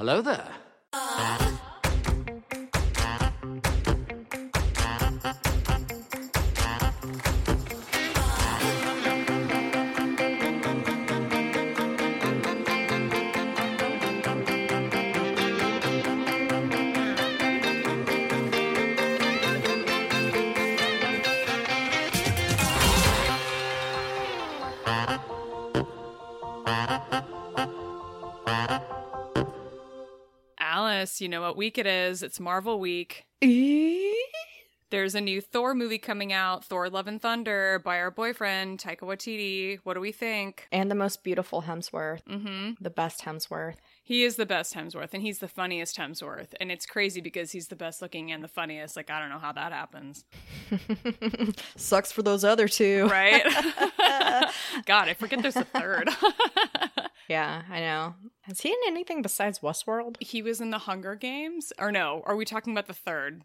Hello there. You know what week it is? It's Marvel week. There's a new Thor movie coming out, Thor Love and Thunder, by our boyfriend, Taika Waititi. What do we think? And the most beautiful Hemsworth. Mm-hmm. The best Hemsworth. He is the best Hemsworth, and he's the funniest Hemsworth. And it's crazy because he's the best looking and the funniest. Like, I don't know how that happens. Sucks for those other two. Right? God, I forget there's a third. Yeah, I know. Has he in anything besides Westworld? he was in the Hunger Games? Or no, are we talking about the third?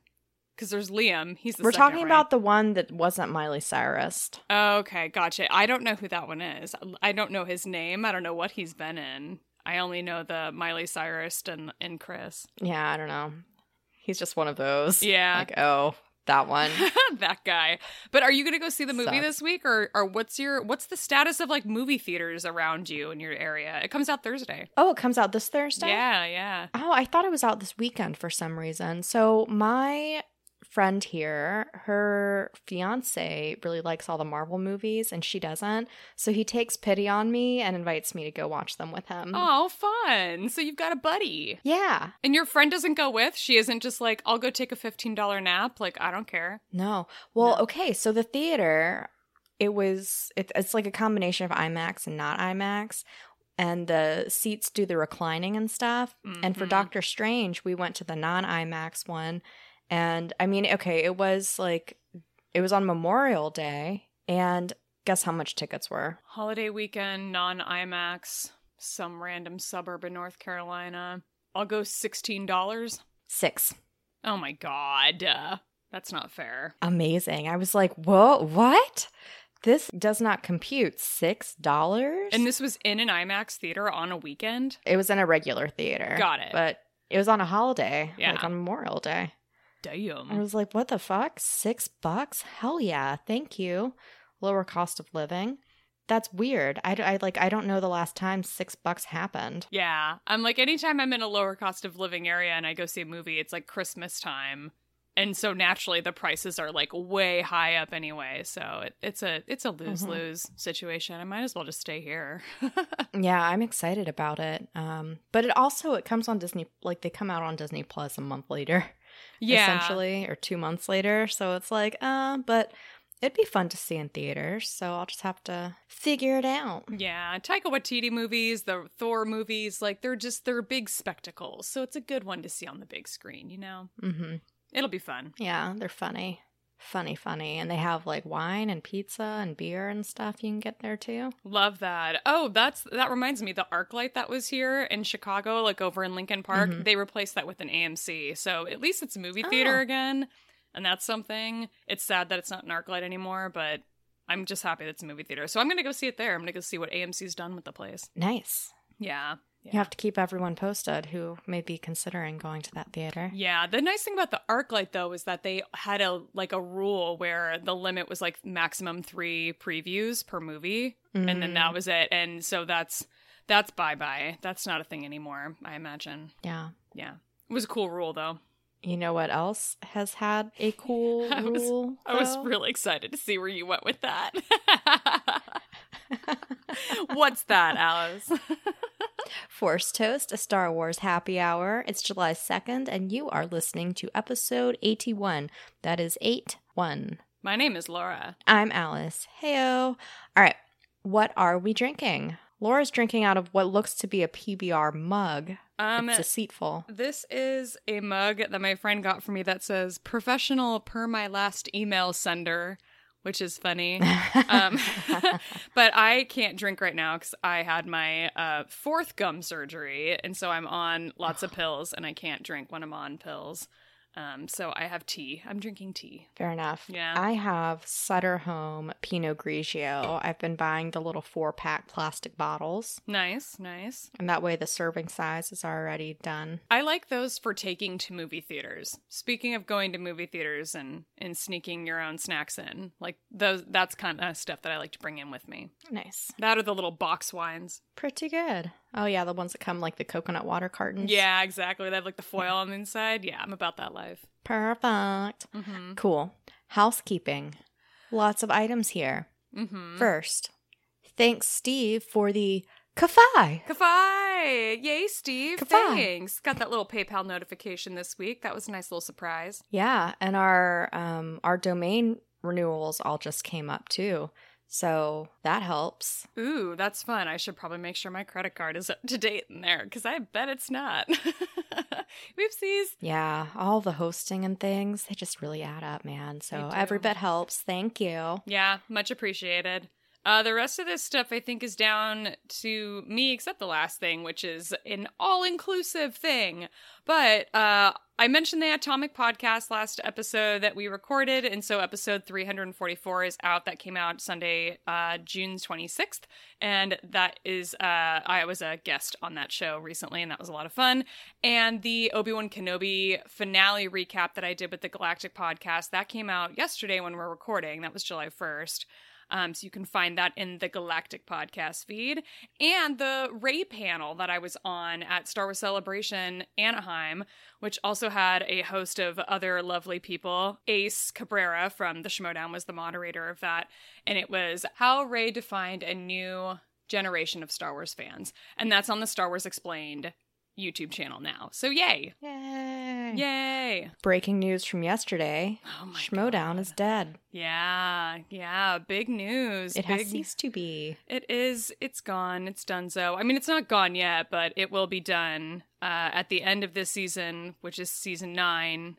Because there's Liam. He's the We're second, talking right? about the one that wasn't Miley Cyrus. Okay, gotcha. I don't know who that one is. I don't know his name. I don't know what he's been in. I only know the Miley Cyrus and and Chris. Yeah, I don't know. He's just one of those. Yeah. Like, oh, that one. that guy. But are you going to go see the movie Sucks. this week or or what's your what's the status of like movie theaters around you in your area? It comes out Thursday. oh, it comes out this Thursday? Yeah, yeah. Oh, I thought it was out this weekend for some reason. So my friend here, her fiance really likes all the Marvel movies and she doesn't. So he takes pity on me and invites me to go watch them with him. Oh, fun. So you've got a buddy. Yeah. And your friend doesn't go with? She isn't just like, I'll go take a $15 nap. Like, I don't care. No. Well, No. okay. So the theater, it was it, it's like a combination of IMAX and not IMAX, and the seats do the reclining and stuff. And for Mhm. Doctor Strange, we went to the non IMAX one, and I mean, okay, it was like it was on Memorial Day, and guess how much tickets were? Holiday weekend, non IMAX, some random suburb in North Carolina. I'll go $16. Six. Oh my God. Uh, that's not fair. Amazing. I was like, whoa, what? This does not compute. Six dollars? And this was in an IMAX theater on a weekend? It was in a regular theater. Got it. But it was on a holiday, Yeah. like on Memorial Day. I was like, what the fuck? Six bucks? Hell yeah. Thank you. Lower cost of living. That's weird. I, I like I don't know the last time six bucks happened. Yeah. I'm like, anytime I'm in a lower cost of living area and I go see a movie, it's like Christmas time. And so naturally the prices are like way high up anyway. So it, it's a it's a lose lose situation. I might as well just stay here. Yeah, I'm excited about it. Um, but it also it comes on Disney like they come out on Disney Plus a month later, yeah. essentially, or two months later. So it's like, uh, but it'd be fun to see in theaters. So I'll just have to figure it out. Yeah, Taika Waititi movies, the Thor movies, like they're just they're big spectacles. So it's a good one to see on the big screen, you know. Mm-hmm. It'll be fun. Yeah, they're funny. Funny, funny. And they have like wine and pizza and beer and stuff you can get there too. Love that. Oh, that's that reminds me the ArcLight that was here in Chicago, like over in Lincoln Park, Mhm. they replaced that with an AMC. So at least it's a movie theater Oh. again, and that's something. It's sad that it's not an ArcLight anymore, but I'm just happy that it's a movie theater. So I'm gonna go see it there. I'm gonna go see what AMC's done with the place. Nice. Yeah. You have to keep everyone posted who may be considering going to that theater. Yeah, the nice thing about the ArcLight though is that they had a like a rule where the limit was like maximum 3 previews per movie and then that mm. was it. And so that's that's bye-bye. That's not a thing anymore, I imagine. Yeah. Yeah. It was a cool rule though. You know what else has had a cool I was- rule? I was really excited to see where you went with that. What's that, Alice? Force Toast, a Star Wars happy hour. It's July 2nd, and you are listening to episode 81. That is 8 1. My name is Laura. I'm Alice. Heyo. All right. What are we drinking? Laura's drinking out of what looks to be a PBR mug. Um it's deceitful. This is a mug that my friend got for me that says professional per my last email sender, which is funny. um, but I can't drink right now because I had my uh, fourth gum surgery. And so I'm on lots of pills and I can't drink when I'm on pills. Um, so I have tea. I'm drinking tea. Fair enough. Yeah. I have Sutter Home Pinot Grigio. I've been buying the little four pack plastic bottles, Nice, nice. and that way the serving size is already done. I like those for taking to movie theaters. Speaking of going to movie theaters and and sneaking your own snacks in, like those that's kind of stuff that I like to bring in with me. Nice. That are the little box wines. Pretty good. Oh, yeah, the ones that come like the coconut water cartons. Yeah, exactly. They have like the foil on the inside. Yeah, I'm about that life. Perfect. Mm-hmm. Cool. Housekeeping. Lots of items here. Mm-hmm. First, thanks, Steve, for the Ko-fi. Ko-fi! Yay, Steve. Ko-fi. Thanks. Got that little PayPal notification this week. That was a nice little surprise. Yeah, and our um our domain renewals all just came up too. So that helps. Ooh, that's fun. I should probably make sure my credit card is up to date in there because I bet it's not. Whoopsies. Yeah, all the hosting and things, they just really add up, man. So every bit helps. Thank you. Yeah, much appreciated. Uh, the rest of this stuff I think is down to me, except the last thing, which is an all inclusive thing. But uh, I mentioned the Atomic podcast last episode that we recorded. And so episode 344 is out. That came out Sunday, uh, June 26th. And that is, uh, I was a guest on that show recently, and that was a lot of fun. And the Obi Wan Kenobi finale recap that I did with the Galactic podcast, that came out yesterday when we're recording. That was July 1st. Um, so you can find that in the Galactic podcast feed. And the Rey panel that I was on at Star Wars Celebration Anaheim, which also had a host of other lovely people. Ace Cabrera from the Schmoedown was the moderator of that. And it was how Rey defined a new generation of Star Wars fans. And that's on the Star Wars Explained YouTube channel now. So yay. Yay. Yay. Breaking news from yesterday. Oh my Schmoedown God. is dead. Yeah, yeah, big news. It big has ceased to be. It is. It's gone. It's done. So, I mean, it's not gone yet, but it will be done uh, at the end of this season, which is season nine.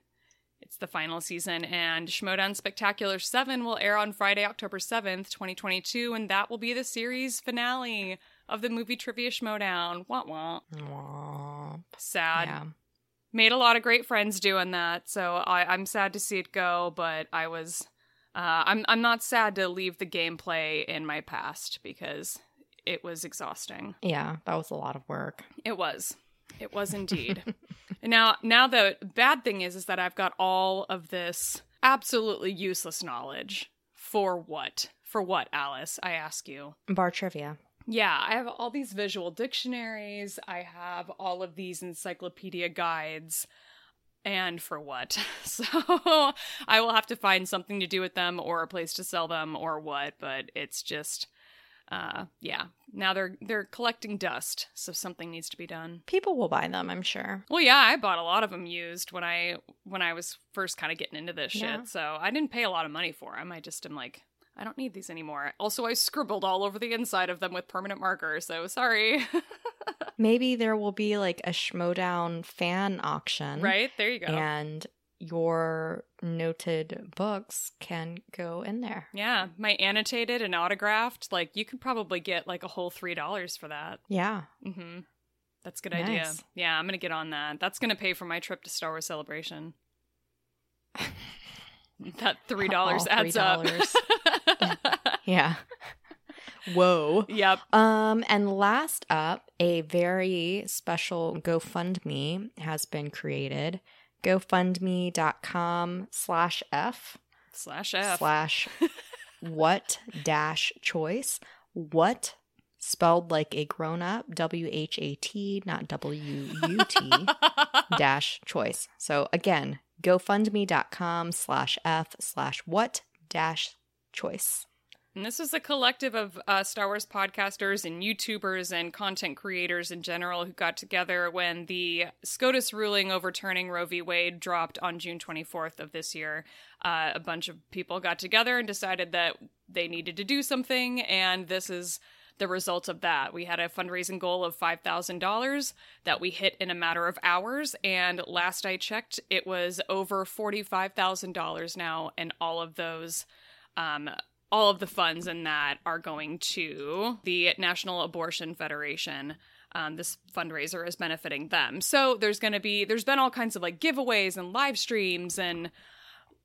It's the final season, and Schmoedown Spectacular 7 will air on Friday, October 7th, 2022, and that will be the series finale of the movie Trivia Schmoedown. Wah wah. Sad. Yeah. Made a lot of great friends doing that, so I, I'm sad to see it go, but I was. Uh, I'm I'm not sad to leave the gameplay in my past because it was exhausting. Yeah, that was a lot of work. It was. It was indeed. now now the bad thing is is that I've got all of this absolutely useless knowledge. For what? For what, Alice? I ask you. Bar trivia. Yeah, I have all these visual dictionaries. I have all of these encyclopedia guides. And for what? So I will have to find something to do with them or a place to sell them or what, but it's just uh yeah. Now they're they're collecting dust, so something needs to be done. People will buy them, I'm sure. Well, yeah, I bought a lot of them used when I when I was first kind of getting into this shit. Yeah. So I didn't pay a lot of money for them. I just am like, I don't need these anymore. Also, I scribbled all over the inside of them with permanent marker. So sorry. Maybe there will be like a Schmoedown fan auction. right there you go. And your noted books can go in there. yeah, my annotated and autographed. Like you could probably get like a whole three dollars for that. Yeah. Mm-hmm. That's a good idea. Yeah, I'm gonna get on that. That's gonna pay for my trip to Star Wars Celebration. that three dollars All adds up. $3. Yeah. Whoa. yep. Um, and last up, a very special GoFundMe has been created. GoFundMe.com slash F Slash F. slash what dash choice. What spelled like a grown up, W H A T, not W U T, dash choice. So again, GoFundMe.com slash F slash what dash choice. And this is a collective of uh, Star Wars podcasters and YouTubers and content creators in general who got together when the SCOTUS ruling overturning Roe v. Wade dropped on June 24th of this year. Uh, a bunch of people got together and decided that they needed to do something, and this is the result of that. We had a fundraising goal of $5,000 that we hit in a matter of hours, and last I checked, it was over $45,000 now, and all of those. Um, all of the funds in that are going to the National Abortion Federation. um, this fundraiser is benefiting them. So there's going to be there's been all kinds of like giveaways and live streams and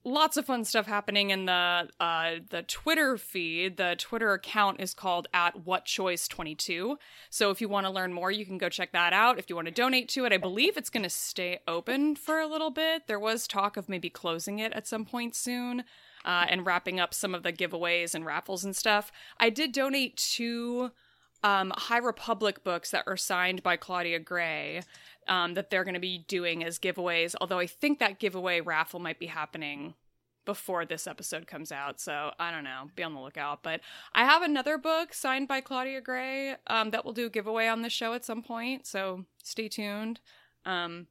lots of fun stuff happening in the uh, the Twitter feed. The Twitter account is called at What Choice Twenty Two. So if you want to learn more, you can go check that out. If you want to donate to it, I believe it's going to stay open for a little bit. There was talk of maybe closing it at some point soon. Uh, and wrapping up some of the giveaways and raffles and stuff. I did donate two um, High Republic books that are signed by Claudia Gray um, that they're going to be doing as giveaways. Although I think that giveaway raffle might be happening before this episode comes out. So I don't know. Be on the lookout. But I have another book signed by Claudia Gray um, that will do a giveaway on the show at some point. So stay tuned. Um,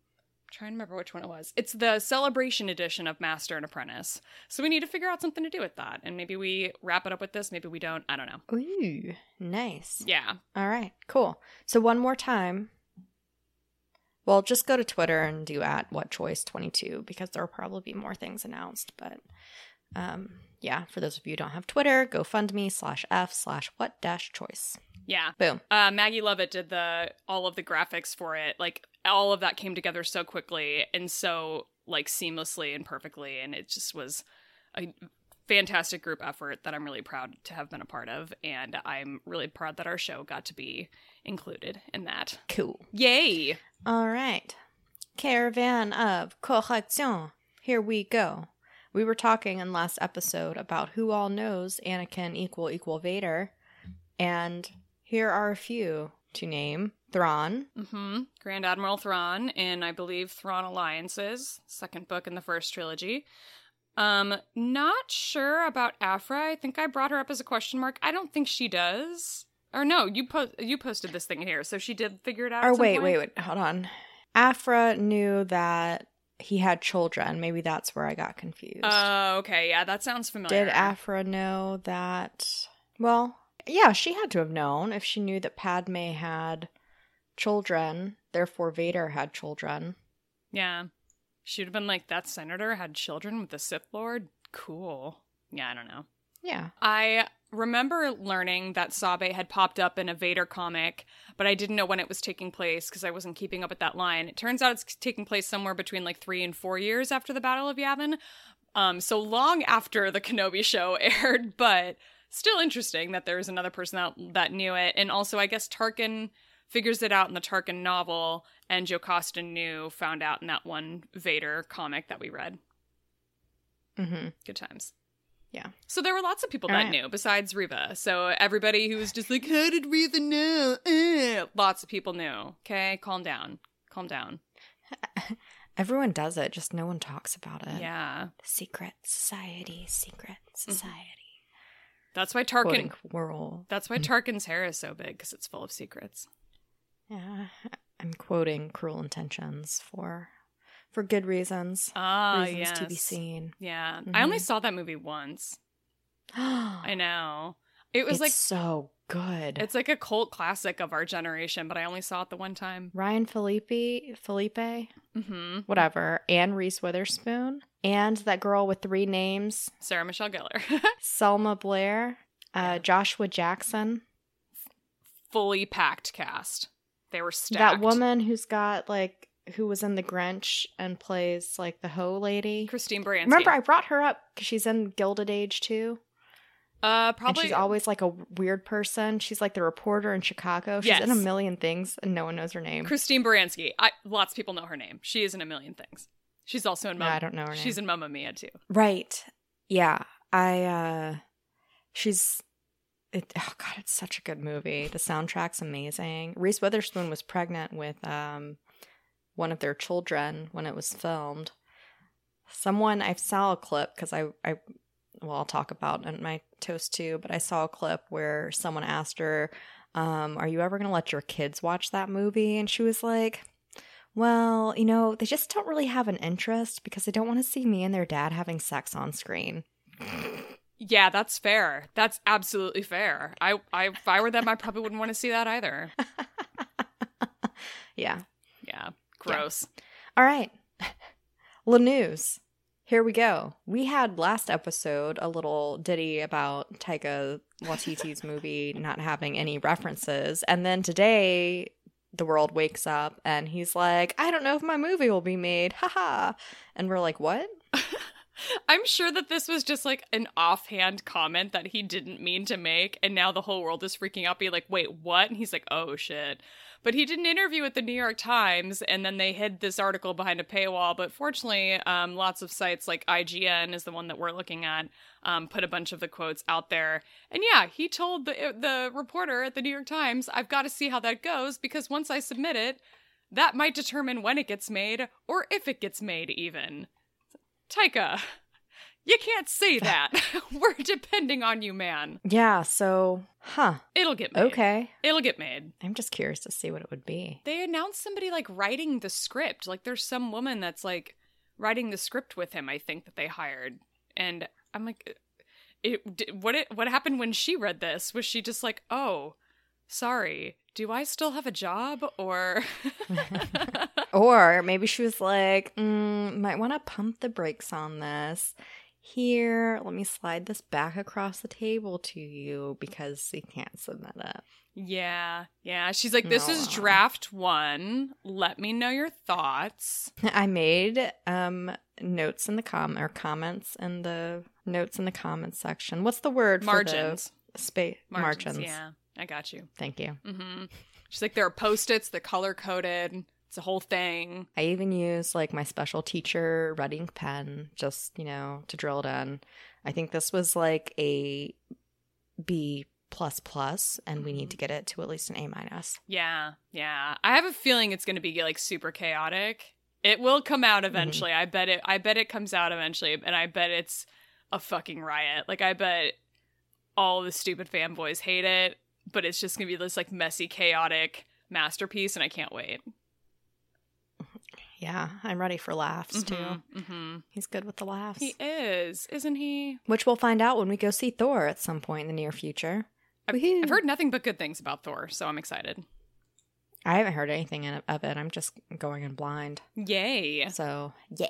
trying to remember which one it was. It's the celebration edition of Master and Apprentice. So we need to figure out something to do with that. And maybe we wrap it up with this, maybe we don't. I don't know. Ooh, nice. Yeah. All right, cool. So one more time. Well, just go to Twitter and do at what choice 22 because there will probably be more things announced. But um, yeah, for those of you who don't have Twitter, GoFundMe slash F slash what dash choice. Yeah. Boom. Uh, Maggie Lovett did the all of the graphics for it. Like all of that came together so quickly and so like seamlessly and perfectly and it just was a fantastic group effort that I'm really proud to have been a part of and I'm really proud that our show got to be included in that. Cool. Yay. All right. Caravan of Correction. Here we go. We were talking in last episode about who all knows Anakin equal equal Vader, and here are a few to name. Thrawn, Mhm. Grand Admiral Thrawn in I believe Thrawn Alliances, second book in the first trilogy. Um not sure about Aphra. I think I brought her up as a question mark. I don't think she does. Or no, you po- you posted this thing here, so she did figure it out. Or wait, point? wait, wait, hold on. Aphra knew that he had children. Maybe that's where I got confused. Oh, okay. Yeah, that sounds familiar. Did Aphra know that? Well, yeah, she had to have known if she knew that Padme had children, therefore Vader had children. Yeah. She'd have been like, that senator had children with the Sith Lord? Cool. Yeah, I don't know. Yeah. I remember learning that Sabe had popped up in a Vader comic, but I didn't know when it was taking place because I wasn't keeping up with that line. It turns out it's taking place somewhere between like three and four years after the Battle of Yavin. Um, so long after the Kenobi show aired, but still interesting that there's another person that, that knew it. And also, I guess Tarkin figures it out in the Tarkin novel, and Jocasta knew, found out in that one Vader comic that we read. Mm-hmm. Good times. Yeah. So there were lots of people All that right. knew besides Reva. So everybody who was just like, "How did Reva know?" Eh, Lots of people knew. Okay, calm down. Calm down. Everyone does it, just no one talks about it. Yeah, Secret society, secret society. that's why Tarkin. Quoting. That's why Tarkin's hair is so big because it's full of secrets. Yeah, I'm quoting Cruel Intentions for for good reasons. Ah, reasons yes. to be seen. Yeah, I only Mhm. saw that movie once. I I know it was it's like so good. it's like a cult classic of our generation, but I only saw it the one time. Ryan Felipe, Felipe, Mm-hmm. whatever, and Reese Witherspoon, and that girl with three names, Sarah Michelle Gellar, Selma Blair, uh, Yeah. Joshua Jackson, fully packed cast. They were stacked. that woman who's got like who was in The Grinch and plays like the hoe lady. Christine Baranski. Remember, I brought her up because she's in Gilded Age too. uh, and probably she's always like a weird person. She's like the reporter in Chicago. She's in a million things and no one knows her name. Christine Baranski. I, lots of people know her name. She is in a million things. She's also in No, Mamma. I don't know her name. She's in Mamma Mia too. Right. Yeah. I uh she's it oh god, it's such a good movie. The soundtrack's amazing. Reese Witherspoon was pregnant with um one of their children when it was filmed. Someone I saw a clip because I I well I'll talk about in my toast too, but I saw a clip where someone asked her, um, are you ever gonna let your kids watch that movie? And she was like well, you know, they just don't really have an interest because they don't want to see me and their dad having sex on screen. Yeah, that's fair. That's absolutely fair. I, I, if I were them, I probably wouldn't want to see that either. Yeah. Yeah, gross. All right. La news. Here we go. We had last episode a little ditty about Taika Waititi's movie not having any references. And then today, the world wakes up and he's like, I don't know if my movie will be made. Haha. And we're like, what? I'm sure that this was just like an offhand comment that he didn't mean to make, and now the whole world is freaking out, being like, wait, what? And he's like, oh shit. But he did an interview with the New York Times, and then they hid this article behind a paywall. But fortunately, um, lots of sites like IGN is the one that we're looking at, um, put a bunch of the quotes out there. And yeah, he told the the reporter at the New York Times, "I've got to see how that goes because once I submit it, that might determine when it gets made or if it gets made, even." Taika, you can't say that. We're depending on you, man. Yeah, so, huh. It'll get made. Okay. It'll get made. I'm just curious to see what it would be. They announced somebody like writing the script. Like there's some woman that's like writing the script with him, I think that they hired. And I'm like it what it what happened when she read this? Was she just like, "Oh, sorry. Do I still have a job or Or maybe she was like, mm, might want to pump the brakes on this. Here, let me slide this back across the table to you because we can't submit it. Yeah, yeah. She's like, this is draft one. Let me know your thoughts. I made um notes in the com or comments in the notes in the comments section. What's the word Margins. space margins? Yeah, I got you. Thank you. hmm She's like, there are post its, they're color coded. It's a whole thing. I even use like my special teacher writing pen just, you know, to drill it in. I think this was like a B plus plus and we need to get it to at least an A minus. Yeah, yeah. I have a feeling it's going to be like super chaotic. It will come out eventually. I bet it. I bet it comes out eventually, and I bet it's a fucking riot. Like I bet all the stupid fanboys hate it, but it's just going to be this like messy, chaotic masterpiece, and I can't wait. Yeah, I'm ready for laughs too. Mm-hmm. He's good with the laughs. He is, isn't he? Which we'll find out when we go see Thor at some point in the near future. I've, I've heard nothing but good things about Thor, so I'm excited. I haven't heard anything in, of it. I'm just going in blind. Yay! So, yeah.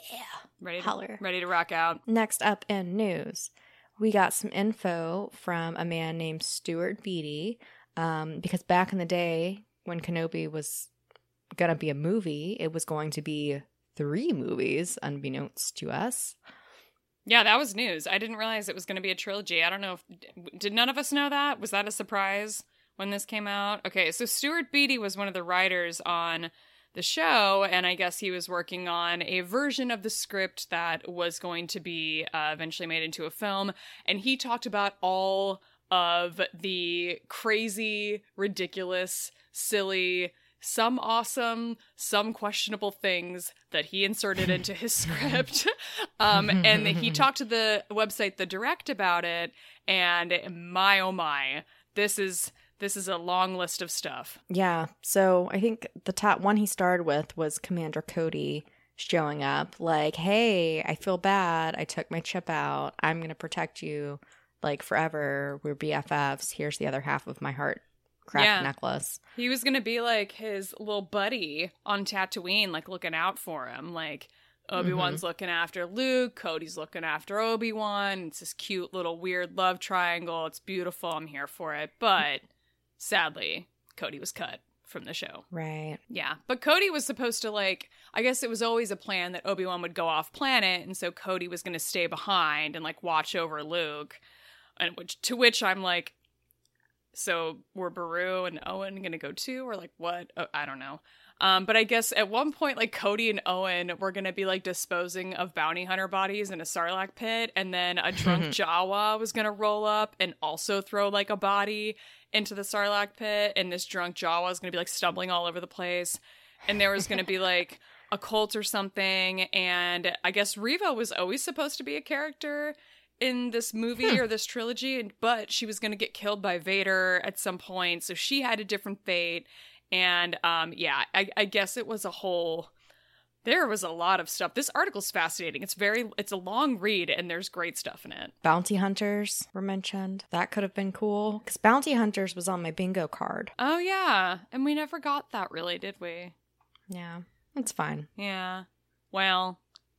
Ready to, Holler. ready to rock out. Next up in news, we got some info from a man named Stuart Beattie. Um, because back in the day when Kenobi was gonna be a movie, it was going to be three movies, unbeknownst to us. Yeah, that was news. I didn't realize it was going to be a trilogy. I don't know if did none of us know that? Was that a surprise when this came out? Okay, so Stuart Beattie was one of the writers on the show, and I guess he was working on a version of the script that was going to be uh, eventually made into a film. And he talked about all of the crazy, ridiculous, silly, some awesome, some questionable things that he inserted into his script. um, and he talked to the website The Direct about it, and my oh my, this is this is a long list of stuff. Yeah, so I think the top one he started with was Commander Cody showing up, like, "Hey, I feel bad. I took my chip out. I'm gonna protect you, like forever. We're BFFs. Here's the other half of my heart craft Yeah. necklace." He was gonna be like his little buddy on Tatooine, like looking out for him. Like Obi Wan's mm-hmm. looking after Luke, Cody's looking after Obi Wan. It's this cute little weird love triangle. It's beautiful. I'm here for it. But sadly, Cody was cut from the show. Right. Yeah, but Cody was supposed to like. I guess it was always a plan that Obi Wan would go off planet, and so Cody was going to stay behind and like watch over Luke. And which to which I'm like, so were Beru and Owen going to go too, or like what? Oh, I don't know. Um, but I guess at one point, like Cody and Owen were going to be like disposing of bounty hunter bodies in a Sarlacc pit, and then a drunk Jawa was going to roll up and also throw like a body into the Sarlacc pit, and this drunk Jawa was going to be like stumbling all over the place, and there was going to be like a cult or something, and I guess Reva was always supposed to be a character in this movie or this trilogy, and but she was going to get killed by Vader at some point, so she had a different fate. And um, yeah, I, I guess it was a whole. There was a lot of stuff. This article's fascinating. It's very. It's a long read, and there's great stuff in it. Bounty hunters were mentioned. That could have been cool because bounty hunters was on my bingo card. Oh yeah, and we never got that really, did we? Yeah, it's fine. Yeah. Well.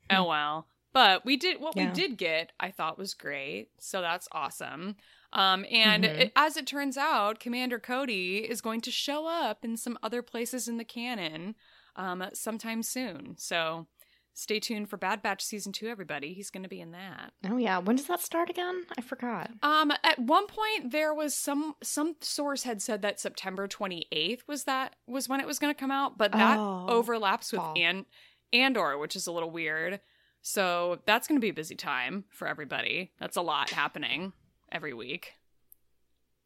Oh well. But we did what Yeah. we did get, I thought was great. So that's awesome. Um, and Mhm. it, as it turns out, Commander Cody is going to show up in some other places in the canon um, sometime soon. So stay tuned for Bad Batch season two, everybody. He's going to be in that. Oh yeah. When does that start again? I forgot. Um, at one point there was some some source had said that September 28th was that was when it was going to come out, but that Oh, overlaps with fall. An- Andor, which is a little weird. So that's going to be a busy time for everybody. That's a lot happening every week.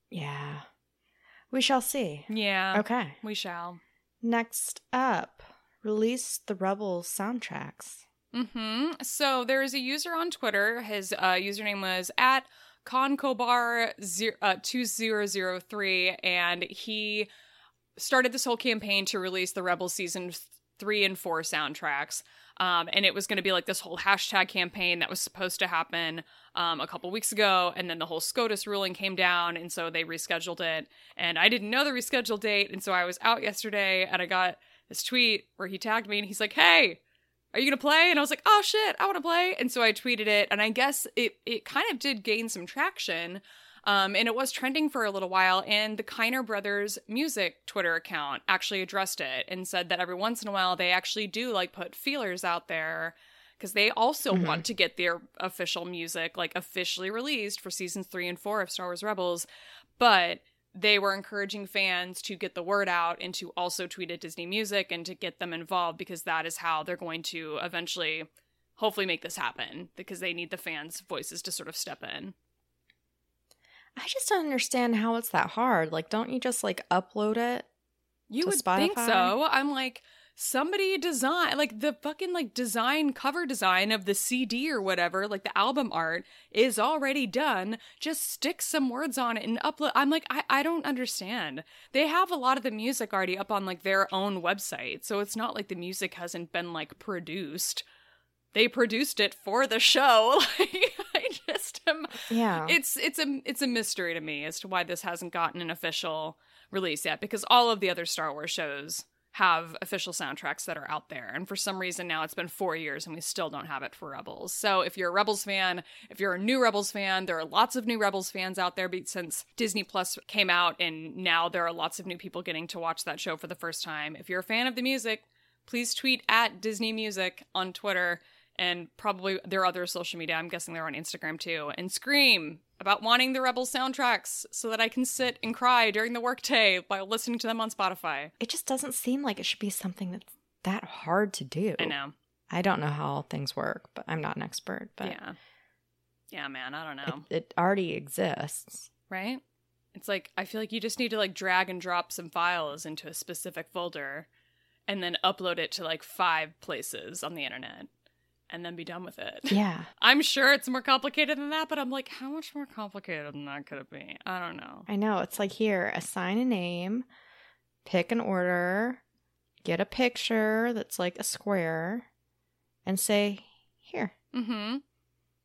Yeah. We shall see. Yeah. Okay. We shall. Next up, release the Rebel soundtracks. hmm So there is a user on Twitter. His uh, username was at concobar uh, two zero zero three, and he started this whole campaign to release the Rebel season th- three and four soundtracks. Um, and it was going to be like this whole hashtag campaign that was supposed to happen um, a couple weeks ago, and then the whole SCOTUS ruling came down, and so they rescheduled it. And I didn't know the rescheduled date, and so I was out yesterday, and I got this tweet where he tagged me, and he's like, "Hey, are you gonna play? And I was like, oh shit, I want to play. And so I tweeted it, and I guess it it kind of did gain some traction. Um, and it was trending for a little while, and the Kiner Brothers music Twitter account actually addressed it and said that every once in a while they actually do like put feelers out there because they also Mhm. want to get their official music like officially released for seasons three and four of Star Wars Rebels, but they were encouraging fans to get the word out and to also tweet at Disney Music and to get them involved because that is how they're going to eventually hopefully make this happen because they need the fans' voices to sort of step in. I just don't understand how it's that hard. Like, don't you just like upload it? You would think so. I'm like somebody design like the fucking like design cover design of the CD or whatever, like the album art is already done. Just stick some words on it and upload. I'm like I I don't understand. They have a lot of the music already up on like their own website. So it's not like the music hasn't been like produced. They produced it for the show. Like I just am Yeah. it's it's a it's a mystery to me as to why this hasn't gotten an official release yet because all of the other Star Wars shows have official soundtracks that are out there and for some reason now it's been 4 years and we still don't have it for Rebels. So if you're a Rebels fan, if you're a new Rebels fan, there are lots of new Rebels fans out there since Disney Plus came out and now there are lots of new people getting to watch that show for the first time. If you're a fan of the music, please tweet at Disney Music on Twitter and probably their other social media. I'm guessing they're on Instagram too. And scream about wanting the Rebel soundtracks so that I can sit and cry during the workday while listening to them on Spotify. it just doesn't seem like it should be something that's that hard to do. I know. I don't know how things work, but I'm not an expert. But yeah. Yeah, man, I don't it, know. it already exists. right? It's like I feel like you just need to like drag and drop some files into a specific folder and then upload it to like five places on the internet and then be done with it. Yeah. I'm sure it's more complicated than that, but I'm like, how much more complicated than that could it be? I don't know. I know. It's like here, assign a name, pick an order, get a picture that's like a square, and say, here. Mm-hmm.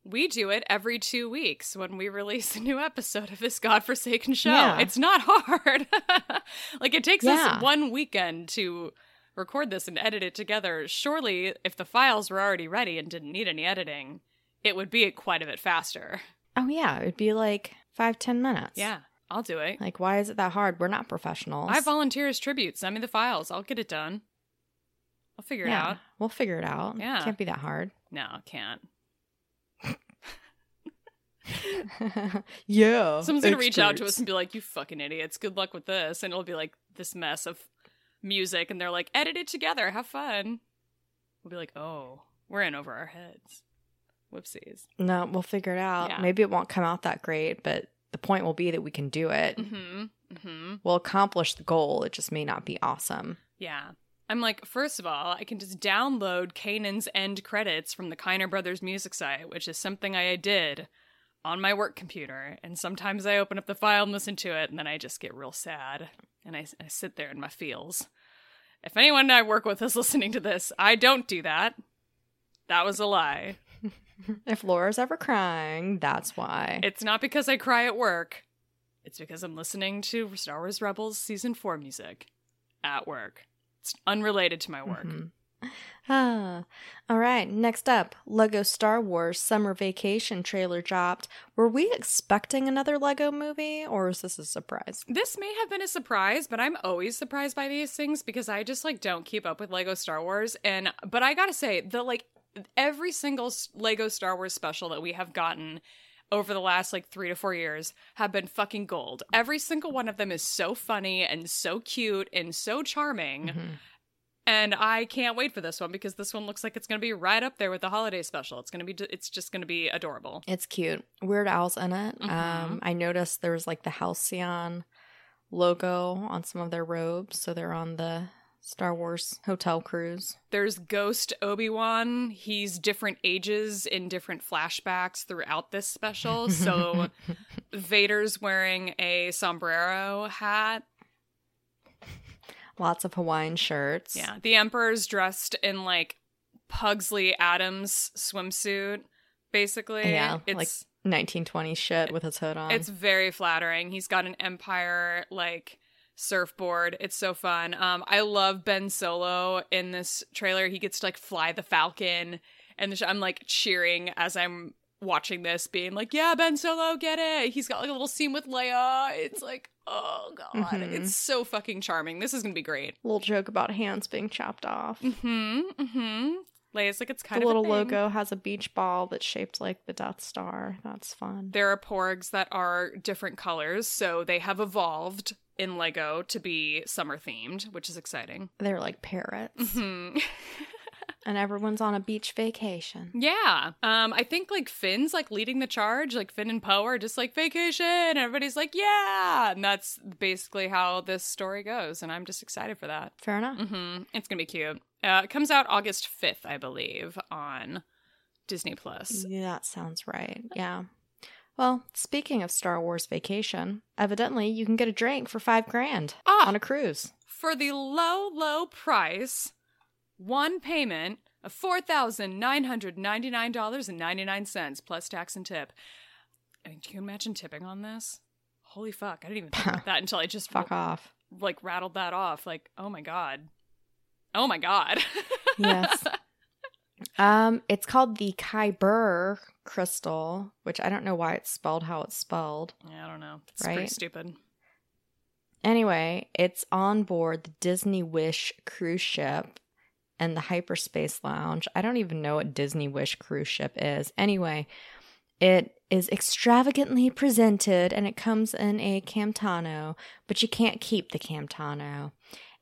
We do it every two weeks when we release a new episode of this godforsaken show. Yeah. It's not hard. like it takes Yeah. us one weekend to record this and edit it together. Surely, if the files were already ready and didn't need any editing, it would be quite a bit faster. Oh, yeah. It'd be like five, ten minutes. Yeah, I'll do it. Like, why is it that hard? We're not professionals. I volunteer as tribute. Send me the files. I'll get it done. I'll figure it out. We'll figure it out. Yeah. It Can't be that hard. No, I can't. yeah. Someone's gonna reach out to us and be like, "You fucking idiots! Good luck with this," and it'll be like this mess of music, and they're like, "Edit it together, have fun." We'll be like, "Oh, we're in over our heads." Whoopsies. No, we'll figure it out. Yeah. Maybe it won't come out that great, but the point will be that we can do it. Mm-hmm. Mm-hmm. We'll accomplish the goal. It just may not be awesome. Yeah. I'm like, first of all, I can just download Kanan's end credits from the Kiner Brothers music site, which is something I did on my work computer. And sometimes I open up the file and listen to it, and then I just get real sad. And I, I sit there in my feels. If anyone I work with is listening to this, I don't do that. That was a lie. If Laura's ever crying, that's why. It's not because I cry at work. It's because I'm listening to Star Wars Rebels season 4 music at work. It's unrelated to my work. Mhm. Ah. All right, next up, Lego Star Wars Summer Vacation trailer dropped. Were we expecting another Lego movie or is this a surprise? This may have been a surprise, but I'm always surprised by these things because I just like don't keep up with Lego Star Wars and but I got to say, the like every single Lego Star Wars special that we have gotten over the last like 3 to 4 years have been fucking gold. Every single one of them is so funny and so cute and so charming. Mm-hmm. And I can't wait for this one because this one looks like it's going to be right up there with the holiday special. It's going to be it's just going to be adorable. It's cute. Weird Al's in it. Mhm. Um, I noticed there was like the Halcyon logo on some of their robes, so they're on the Star Wars hotel cruise. There's Ghost Obi-Wan. He's different ages in different flashbacks throughout this special. So Vader's wearing a sombrero hat. Lots of Hawaiian shirts. Yeah. The Emperor's dressed in like Pugsley Addams swimsuit basically. Yeah, It's like 1920s shit with his hood on. It's very flattering. He's got an Empire like surfboard. It's so fun. Um, I love Ben Solo in this trailer. He gets to like fly the Falcon, and the sh- I'm like cheering as I'm watching this, being like, "Yeah, Ben Solo, get it!" He's got like a little scene with Leia. It's like, oh god, Mhm. it's so fucking charming. This is gonna be great. little joke about hands being chopped off. mm-hmm mm-hmm Leia's like it's kind the of a little logo has a beach ball that's shaped like the Death Star. That's fun. There are porgs that are different colors, so they have evolved in Lego to be summer themed, which is exciting. They're like parrots, Hmm. and everyone's on a beach vacation. yeah. Um, I think like Finn's like leading the charge, like Finn and Poe are just like vacation. and Everybody's like, yeah. And that's basically how this story goes. And I'm just excited for that. Fair enough. Mm-hmm. It's gonna be cute. Uh, it comes out August 5th, I believe, on Disney Plus. Yeah, that sounds right. Yeah. Well, speaking of Star Wars vacation, evidently you can get a drink for five grand Ah! on a cruise. for the low, low price, one payment of four thousand nine hundred ninety nine dollars and ninety nine cents plus tax and tip. I mean, can you imagine tipping on this? Holy fuck! I didn't even think about that until I just Fuck off. like rattled that off. Like, oh my god, oh my god. Yes. Um, it's called the Kyber crystal, which I don't know why it's spelled how it's spelled. yeah, I don't know. It's pretty stupid. Anyway, it's on board the Disney Wish cruise ship and the Hyperspace Lounge. I don't even know what Disney Wish cruise ship is. Anyway, it is extravagantly presented and it comes in a Camtano, but you can't keep the Camtano.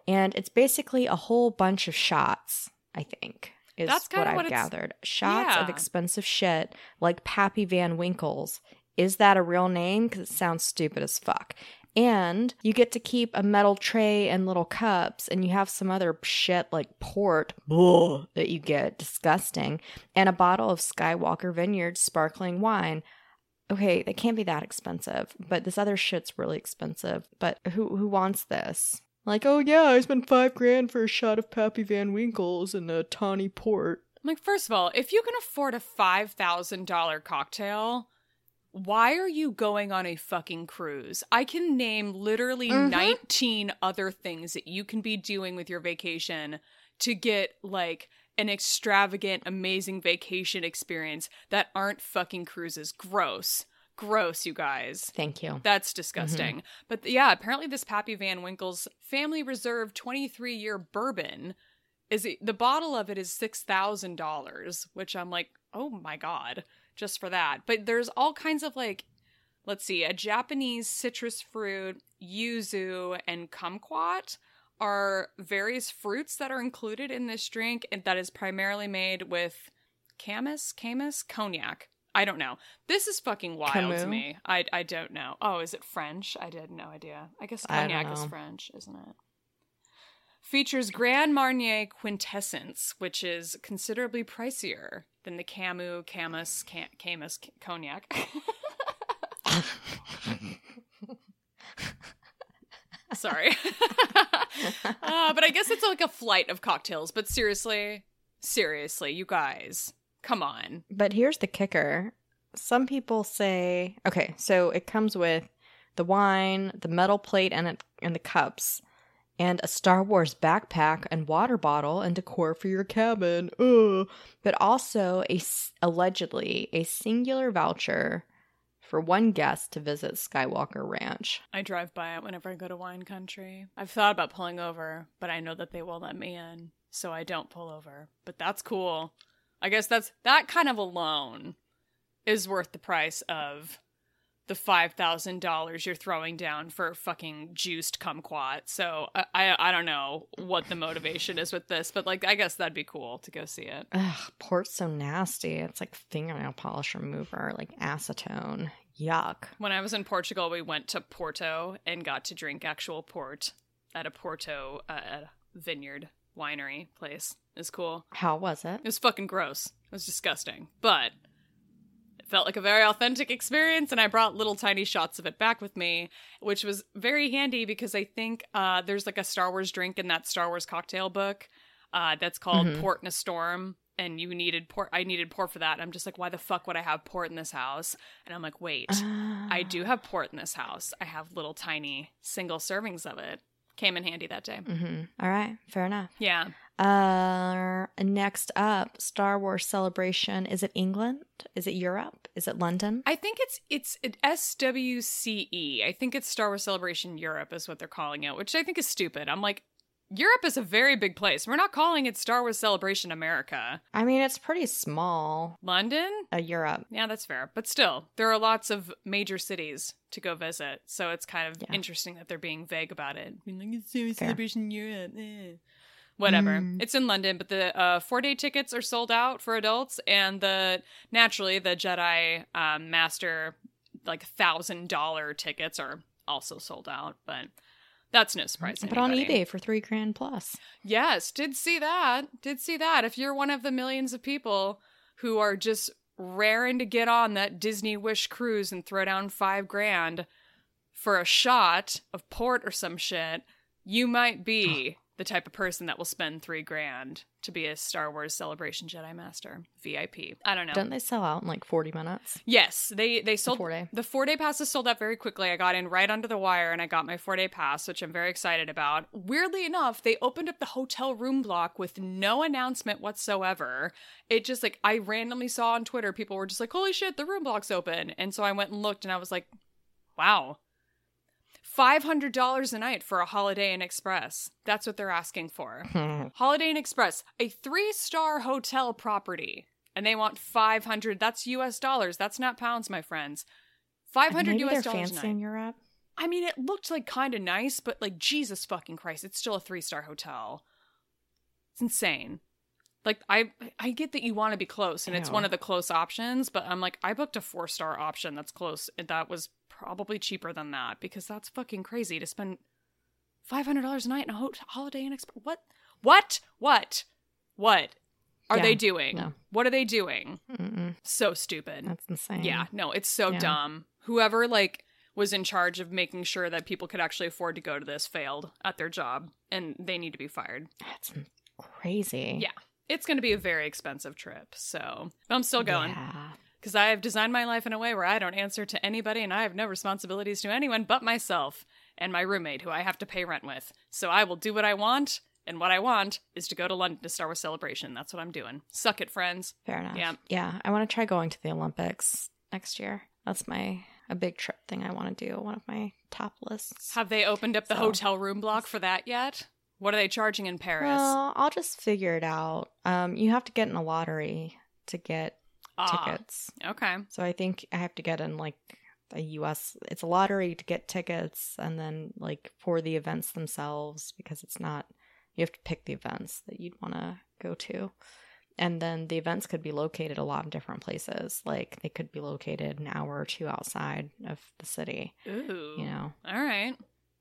And it's basically a whole bunch of shots, I think. Is That's what I've what gathered. Shots of expensive shit like Pappy Van Winkle's. Is that a real name? Because it sounds stupid as fuck. And you get to keep a metal tray and little cups, and you have some other shit like port ugh, that you get disgusting, and a bottle of Skywalker Vineyard sparkling wine. Okay, that can't be that expensive, but this other shit's really expensive. But who who wants this? Like, oh yeah, I spent five grand for a shot of Pappy Van Winkle's and a tawny port. Like, first of all, if you can afford a five thousand dollar cocktail, why are you going on a fucking cruise? I can name literally Mhm. 19 other things that you can be doing with your vacation to get like an extravagant, amazing vacation experience that aren't fucking cruises. Gross. Gross, you guys. Thank you. That's disgusting. But yeah, apparently this Pappy Van Winkle's Family Reserve 23 year bourbon is the bottle of it is $6,000, which I'm like, "Oh my god, just for that." But there's all kinds of like let's see, a Japanese citrus fruit, yuzu and kumquat are various fruits that are included in this drink and that is primarily made with camas, camas, cognac. I don't know. This is fucking wild to me. I I don't know. Oh, is it French? I had no idea. I guess I cognac is. French, isn't it? Features Grand Marnier Quintessence, which is considerably pricier than the Camus, Camus, Cam- Camus cognac. Sorry. uh, but I guess it's like a flight of cocktails. But seriously, seriously, you guys, come on. But here's the kicker. Some people say, okay, so it comes with the wine, the metal plate, and it, and the cups, and a Star Wars backpack and water bottle and decor for your cabin. Ugh. But also a allegedly a singular voucher for one guest to visit Skywalker Ranch. I drive by it whenever I go to wine country. I've thought about pulling over, but I know that they won't let me in, so I don't pull over. But that's cool. I guess that's that kind of alone is worth the price of the five thousand dollars you're throwing down for fucking juiced kumquat. So I, I I don't know what the motivation is with this, but like I guess that'd be cool to go see it. Ugh, port's so nasty. It's like fingernail polish remover, like acetone. Yuck. When I was in Portugal, we went to Porto and got to drink actual port at a Porto uh, vineyard winery place. Is cool. How was it? It was fucking gross. It was disgusting, but felt like a very authentic experience. And I brought little tiny shots of it back with me, which was very handy because I think uh, there's like a Star Wars drink in that Star Wars cocktail book uh, that's called Mhm. Port in a Storm. And you needed port. I needed port for that. I'm just like, why the fuck would I have port in this house? And I'm like, wait, I do have port in this house. I have little tiny single servings of it. Came in handy that day. Mm-hmm. All right, fair enough. Yeah. Uh, next up, Star Wars Celebration. Is it England? Is it Europe? Is it London? I think it's it's it SWCE. I think it's Star Wars Celebration Europe is what they're calling it, which I think is stupid. I'm like, Europe is a very big place. We're not calling it Star Wars Celebration America. I mean, it's pretty small. London? Uh, Europe. Yeah, that's fair. But still, there are lots of major cities to go visit. So it's kind of Yeah. interesting that they're being vague about it. Being like, it's Star Wars Celebration Europe. eh. Whatever. Mm. It's in London, but the uh, four day tickets are sold out for adults, and the naturally the Jedi um, Master like thousand dollar tickets are also sold out. But that's no surprise. But on eBay for three grand plus. Yes, did see that. Did see that. If you're one of the millions of people who are just raring to get on that Disney Wish cruise and throw down five grand for a shot of port or some shit, you might be the type of person that will spend three grand to be a Star Wars Celebration Jedi Master VIP. I don't know. Don't they sell out in like 40 minutes? Yes, they they sold four day. the four day passes sold out very quickly. I got in right under the wire and I got my four day pass, which I'm very excited about. Weirdly enough, they opened up the hotel room block with no announcement whatsoever. It just like I randomly saw on Twitter people were just like, "Holy shit, the room block's open!" And so I went and looked and I was like, "Wow." $500 a night for a Holiday Inn Express. That's what they're asking for. Hmm. Holiday Inn Express, a three star hotel property, and they want 500. That's US dollars. That's not pounds, my friends. 500 Maybe US they're dollars a fancy night. in Europe. I mean, it looked like kind of nice, but like, Jesus fucking Christ, it's still a three star hotel. It's insane. Like, I I get that you want to be close, and it's Ew. one of the close options, but I'm like, I booked a four star option that's close, and that was probably cheaper than that because that's fucking crazy to spend five hundred dollars a night in a hot- Holiday Inn Express. What? What? What? What are Yeah, they doing? no. What are they doing? Mm-mm, So stupid. that's insane. Yeah, no, it's so Yeah. dumb. Whoever like was in charge of making sure that people could actually afford to go to this failed at their job and they need to be fired. That's crazy. Yeah. It's going to be a very expensive trip. So, but I'm still going Yeah. Because I have designed my life in a way where I don't answer to anybody and I have no responsibilities to anyone but myself and my roommate who I have to pay rent with. So I will do what I want. And what I want is to go to London to Star Wars Celebration. That's what I'm doing. Suck it, friends. Fair enough. Yeah. Yeah. I want to try going to the Olympics next year. That's my a big trip thing I want to do. One of my top lists. Have they opened up the So- hotel room block for that yet? What are they charging in Paris? Well, I'll just figure it out. Um, you have to get in a lottery to get Ah, tickets. Okay. So I think I have to get in like a US it's a lottery to get tickets and then like for the events themselves because it's not you have to pick the events that you'd want to go to. And then the events could be located a lot of different places. Like they could be located an hour or two outside of the city, Ooh. you know. All right.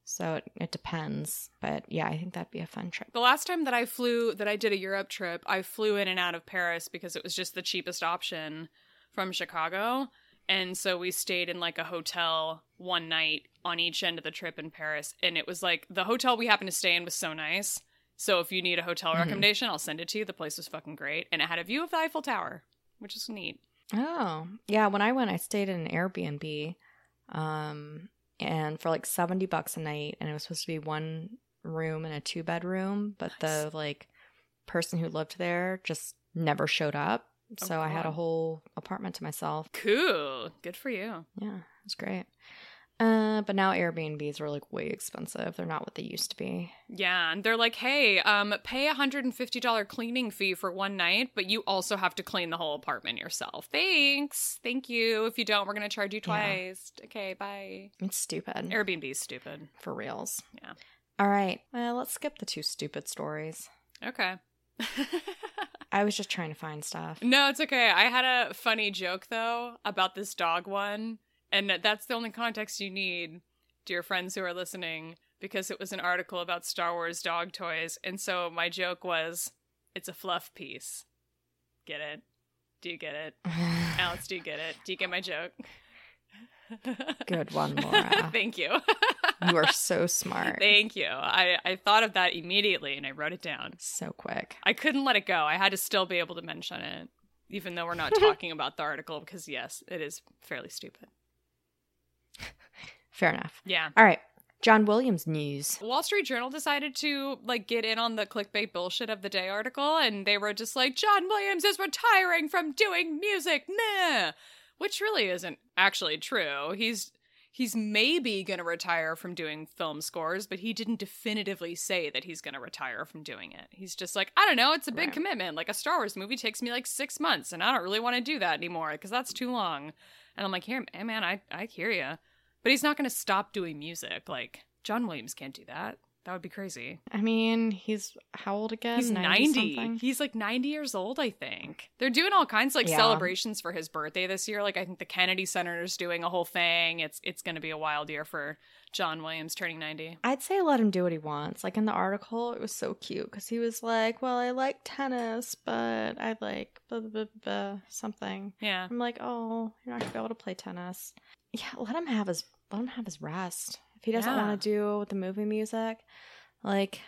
So it, it depends. But yeah, I think that'd be a fun trip. The last time that I flew, that I did a Europe trip, I flew in and out of Paris because it was just the cheapest option from Chicago. And so we stayed in like a hotel one night on each end of the trip in Paris. And it was like the hotel we happened to stay in was so nice. So if you need a hotel Mhm. recommendation, I'll send it to you. The place was fucking great. And it had a view of the Eiffel Tower, which is neat. Oh, yeah. When I went, I stayed in an Airbnb, um, and for like seventy bucks a night, and it was supposed to be one room and a two bedroom, but the like person who lived there just never showed up. Oh, so I had a whole apartment to myself. Cool. Good for you. Yeah, it was great. Uh, but now Airbnbs are like way expensive. They're not what they used to be. Yeah, and they're like, "Hey, um, pay a hundred and fifty dollar cleaning fee for one night, but you also have to clean the whole apartment yourself. Thanks, thank you. If you don't, we're gonna charge you Yeah. twice. Okay, bye. It's stupid. Airbnb's stupid. for reals. Yeah. All right. Well, let's skip the two stupid stories. Okay. I was just trying to find stuff. no, it's okay. I had a funny joke though about this dog one, and that's the only context you need, dear friends who are listening, because it was an article about Star Wars dog toys, and so my joke was, "It's a fluff piece." Get it? Do you get it? Alex, do you get it? Do you get my joke? Good one, Laura. Thank you. you are so smart. Thank you. I, I thought of that immediately and I wrote it down. So quick. I couldn't let it go. I had to still be able to mention it, even though we're not talking about the article, because yes, it is fairly stupid. Fair enough. Yeah. All right. John Williams news. Wall Street Journal decided to like get in on the clickbait bullshit of the day article, and they were just like, John Williams is retiring from doing music, meh. Which really isn't actually true. He's he's maybe gonna retire from doing film scores, but he didn't definitively say that he's gonna retire from doing it. He's just like, I don't know, it's a big Right. commitment. Like a Star Wars movie takes me like six months, and I don't really want to do that anymore because that's too long. And I'm like, here, eh, man, I I hear you. But he's not going to stop doing music. Like John Williams can't do that. That would be crazy. I mean, he's how old again? He's 90. 90? He's like 90 years old, I think. They're doing all kinds of like Yeah. celebrations for his birthday this year. Like I think the Kennedy Center is doing a whole thing. It's it's going to be a wild year for John Williams turning 90. I'd say let him do what he wants. Like in the article, it was so cute because he was like, "Well, I like tennis, but I like blah, blah, blah, blah, something." Yeah. I'm like, "Oh, you're not gonna be able to play tennis." Yeah, let him have his let him have his rest. If he doesn't Yeah. want to do the movie music, like,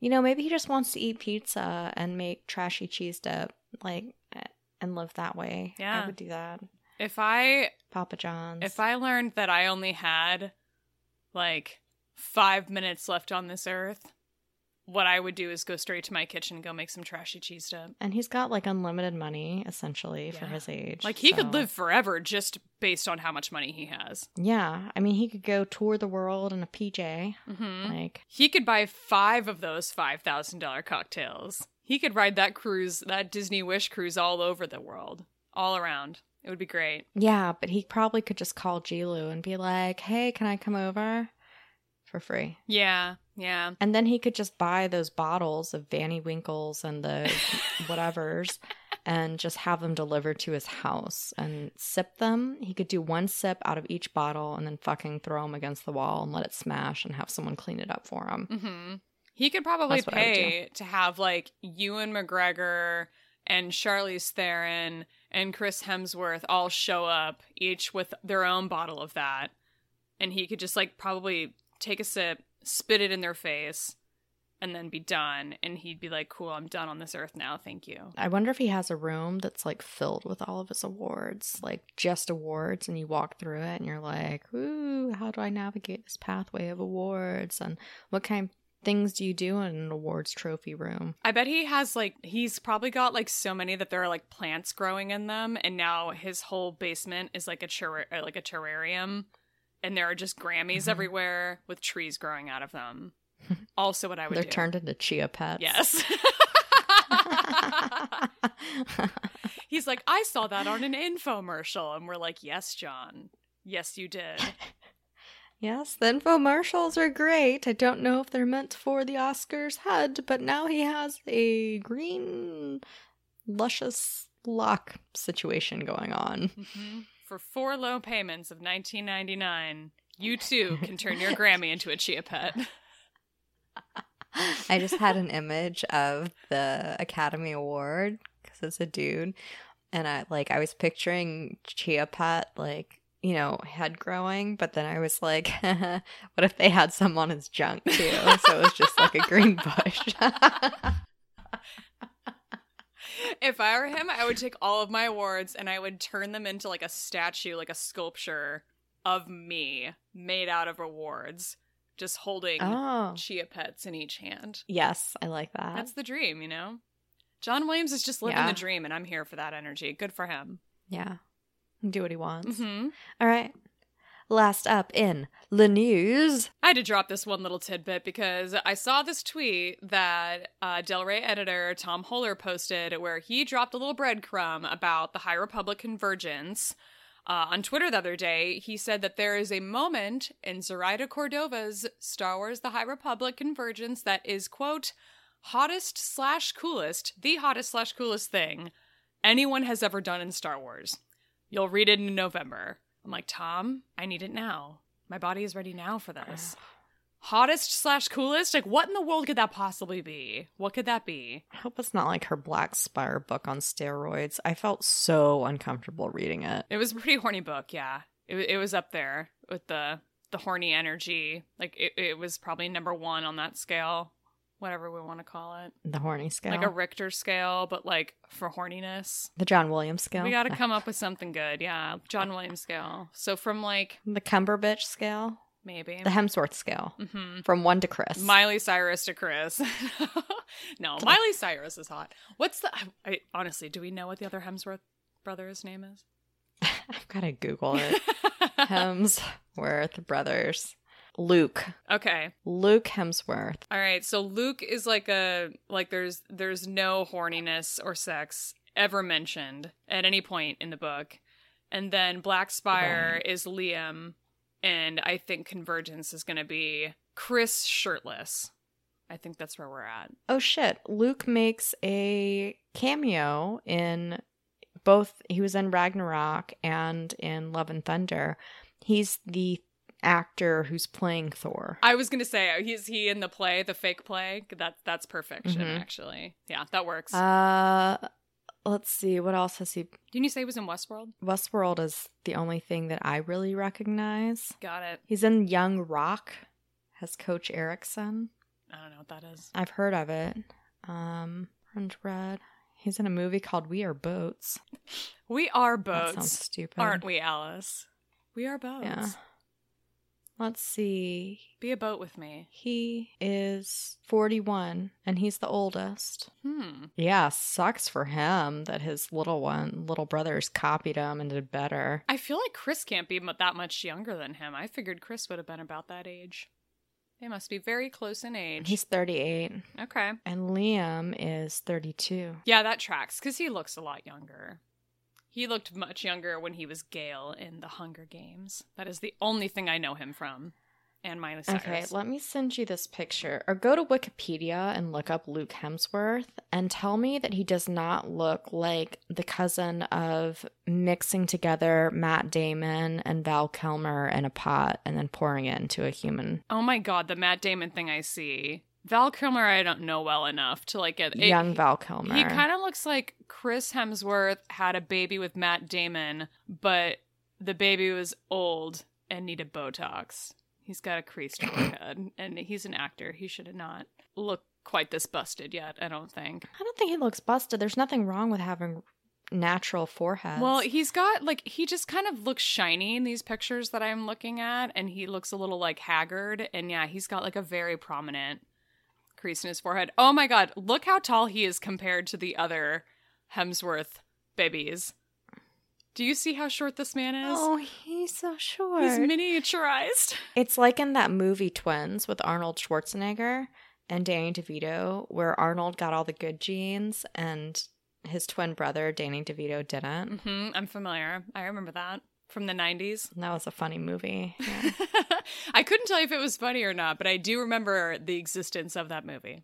you know, maybe he just wants to eat pizza and make trashy cheese dip, like, and live that way. Yeah. I would do that. If I Papa John's. if I learned that I only had like 5 minutes left on this earth, what I would do is go straight to my kitchen and go make some trashy cheese dip. and he's got like unlimited money essentially for his age. Like he could live forever just based on how much money he has. Yeah, I mean, he could go tour the world in a PJ. hmm Like, He could buy five of those five thousand dollar cocktails. He could ride that cruise, that Disney Wish cruise, all over the world, all around. It would be great. yeah, but he probably could just call Jilu and be like, "Hey, can I come over?" for free. Yeah, yeah. And then he could just buy those bottles of Vanny Winkles and the whatevers and just have them delivered to his house and sip them. He could do one sip out of each bottle and then fucking throw them against the wall and let it smash and have someone clean it up for him. hmm He could probably That's what I would pay to have like Ewan McGregor and Charlize Theron and Chris Hemsworth all show up, each with their own bottle of that, and he could just like probably take a sip, spit it in their face, and then be done. And he'd be like, "Cool, I'm done on this earth now. Thank you." I wonder if he has a room that's like filled with all of his awards, like just awards, and you walk through it and you're like, ooh, how do I navigate this pathway of awards? And what kind things do you do in an awards trophy room? I bet he has like he's probably got like so many that there are like plants growing in them, and now his whole basement is like a terra- uh, like a terrarium, and there are just Grammys Mhm. everywhere with trees growing out of them. Also, what I would They're do. turned into chia pets. Yes. He's like, I saw that on an infomercial, and we're like, yes, John, yes, you did. yes, the infomercials are great. I don't know if they're meant for the Oscars head, but now he has a green, luscious lock situation going on. hmm For four low payments of 19.99, you too can turn your Grammy into a chia pet. I just had an image of the Academy Award because it's a dude, and I like I was picturing Chia Pet like you know head growing, but then I was like, what if they had some on his junk too? so it was just like a green bush. if I were him, I would take all of my awards and I would turn them into like a statue, like a sculpture of me made out of awards. just holding Oh. chia pets in each hand. Yes, I like that. That's the dream, you know? John Williams is just living Yeah. the dream, and I'm here for that energy. Good for him. yeah. Do what he wants. hmm All right. Last up in the news. I had to drop this one little tidbit because I saw this tweet that uh, Del Rey editor Tom Hoeler posted where he dropped a little breadcrumb about the High Republic convergence. Uh, on Twitter the other day, he said that there is a moment in Zoraida Cordova's Star Wars The High Republic convergence that is, quote, hottest slash coolest, the hottest slash coolest thing anyone has ever done in Star Wars. You'll read it in November. I'm like, Tom, I need it now. My body is ready now for this. Hottest slash coolest? Like, what in the world could that possibly be? What could that be? I hope it's not like her Black Spire book on steroids. I felt so uncomfortable reading it. It was a pretty horny book, yeah. It, it was up there with the the horny energy. Like, it, it was probably number one on that scale, whatever we want to call it. The horny scale. Like a Richter scale, but like for horniness. the John Williams scale. We got to come up with something good, yeah. John Williams scale. So from like the Cumberbitch scale. maybe The Hemsworth scale. hmm From one to Chris. Miley Cyrus to Chris. no, Miley Cyrus is hot. What's the? I, honestly, do we know what the other Hemsworth brother's name is? I've got to Google it. Hemsworth brothers. Luke. okay. Luke Hemsworth. All right. So Luke is like a like there's there's no horniness or sex ever mentioned at any point in the book. And then Black Spire is Liam and I think Convergence is going to be Chris shirtless. I think that's where we're at. Oh shit. Luke makes a cameo in both he was in Ragnarok and in Love and Thunder. He's the actor who's playing Thor. I was gonna say, he's he in the play, the fake play? That that's perfection, Mhm. actually. Yeah, that works. Uh let's see, what else has he Didn't you say he was in Westworld? Westworld is the only thing that I really recognize. Got it. He's in Young Rock as Coach Erickson. I don't know what that is. I've heard of it. Um Orange Red. He's in a movie called We Are Boats. We are That sounds boats, stupid. aren't we, Alice? We are boats. Yeah. Let's see. Be a boat with me. He is 41 and he's the oldest. Hmm. Yeah, sucks for him that his little one, little brothers copied him and did better. I feel like Chris can't be that much younger than him. I figured Chris would have been about that age. They must be very close in age. He's 38 okay. and Liam is 32. Yeah, that tracks because he looks a lot younger. He looked much younger when he was Gale in the Hunger Games. That is the only thing I know him from. And Miley Cyrus. Okay, let me send you this picture. Or go to Wikipedia and look up Luke Hemsworth and tell me that he does not look like the cousin of mixing together Matt Damon and Val Kilmer in a pot and then pouring it into a human oh my god, the Matt Damon thing I see. Val Kilmer, I don't know well enough to like get it- young Val Kilmer. He kind of looks like Chris Hemsworth had a baby with Matt Damon, but the baby was old and needed Botox. He's got a creased forehead, and he's an actor. He should have not looked quite this busted yet. I don't think. I don't think he looks busted. There's nothing wrong with having natural foreheads. Well, he's got like he just kind of looks shiny in these pictures that I'm looking at, and he looks a little like haggard. And yeah, he's got like a very prominent crease in his forehead. Oh my god, look how tall he is compared to the other Hemsworth babies. Do you see how short this man is? oh, he's so short. He's miniaturized. It's like in that movie Twins with Arnold Schwarzenegger and Danny DeVito, where Arnold got all the good genes and his twin brother, Danny DeVito, didn't. hmm I'm familiar. I remember that from the 90s. That was a funny movie. Yeah. I couldn't tell you if it was funny or not, but I do remember the existence of that movie.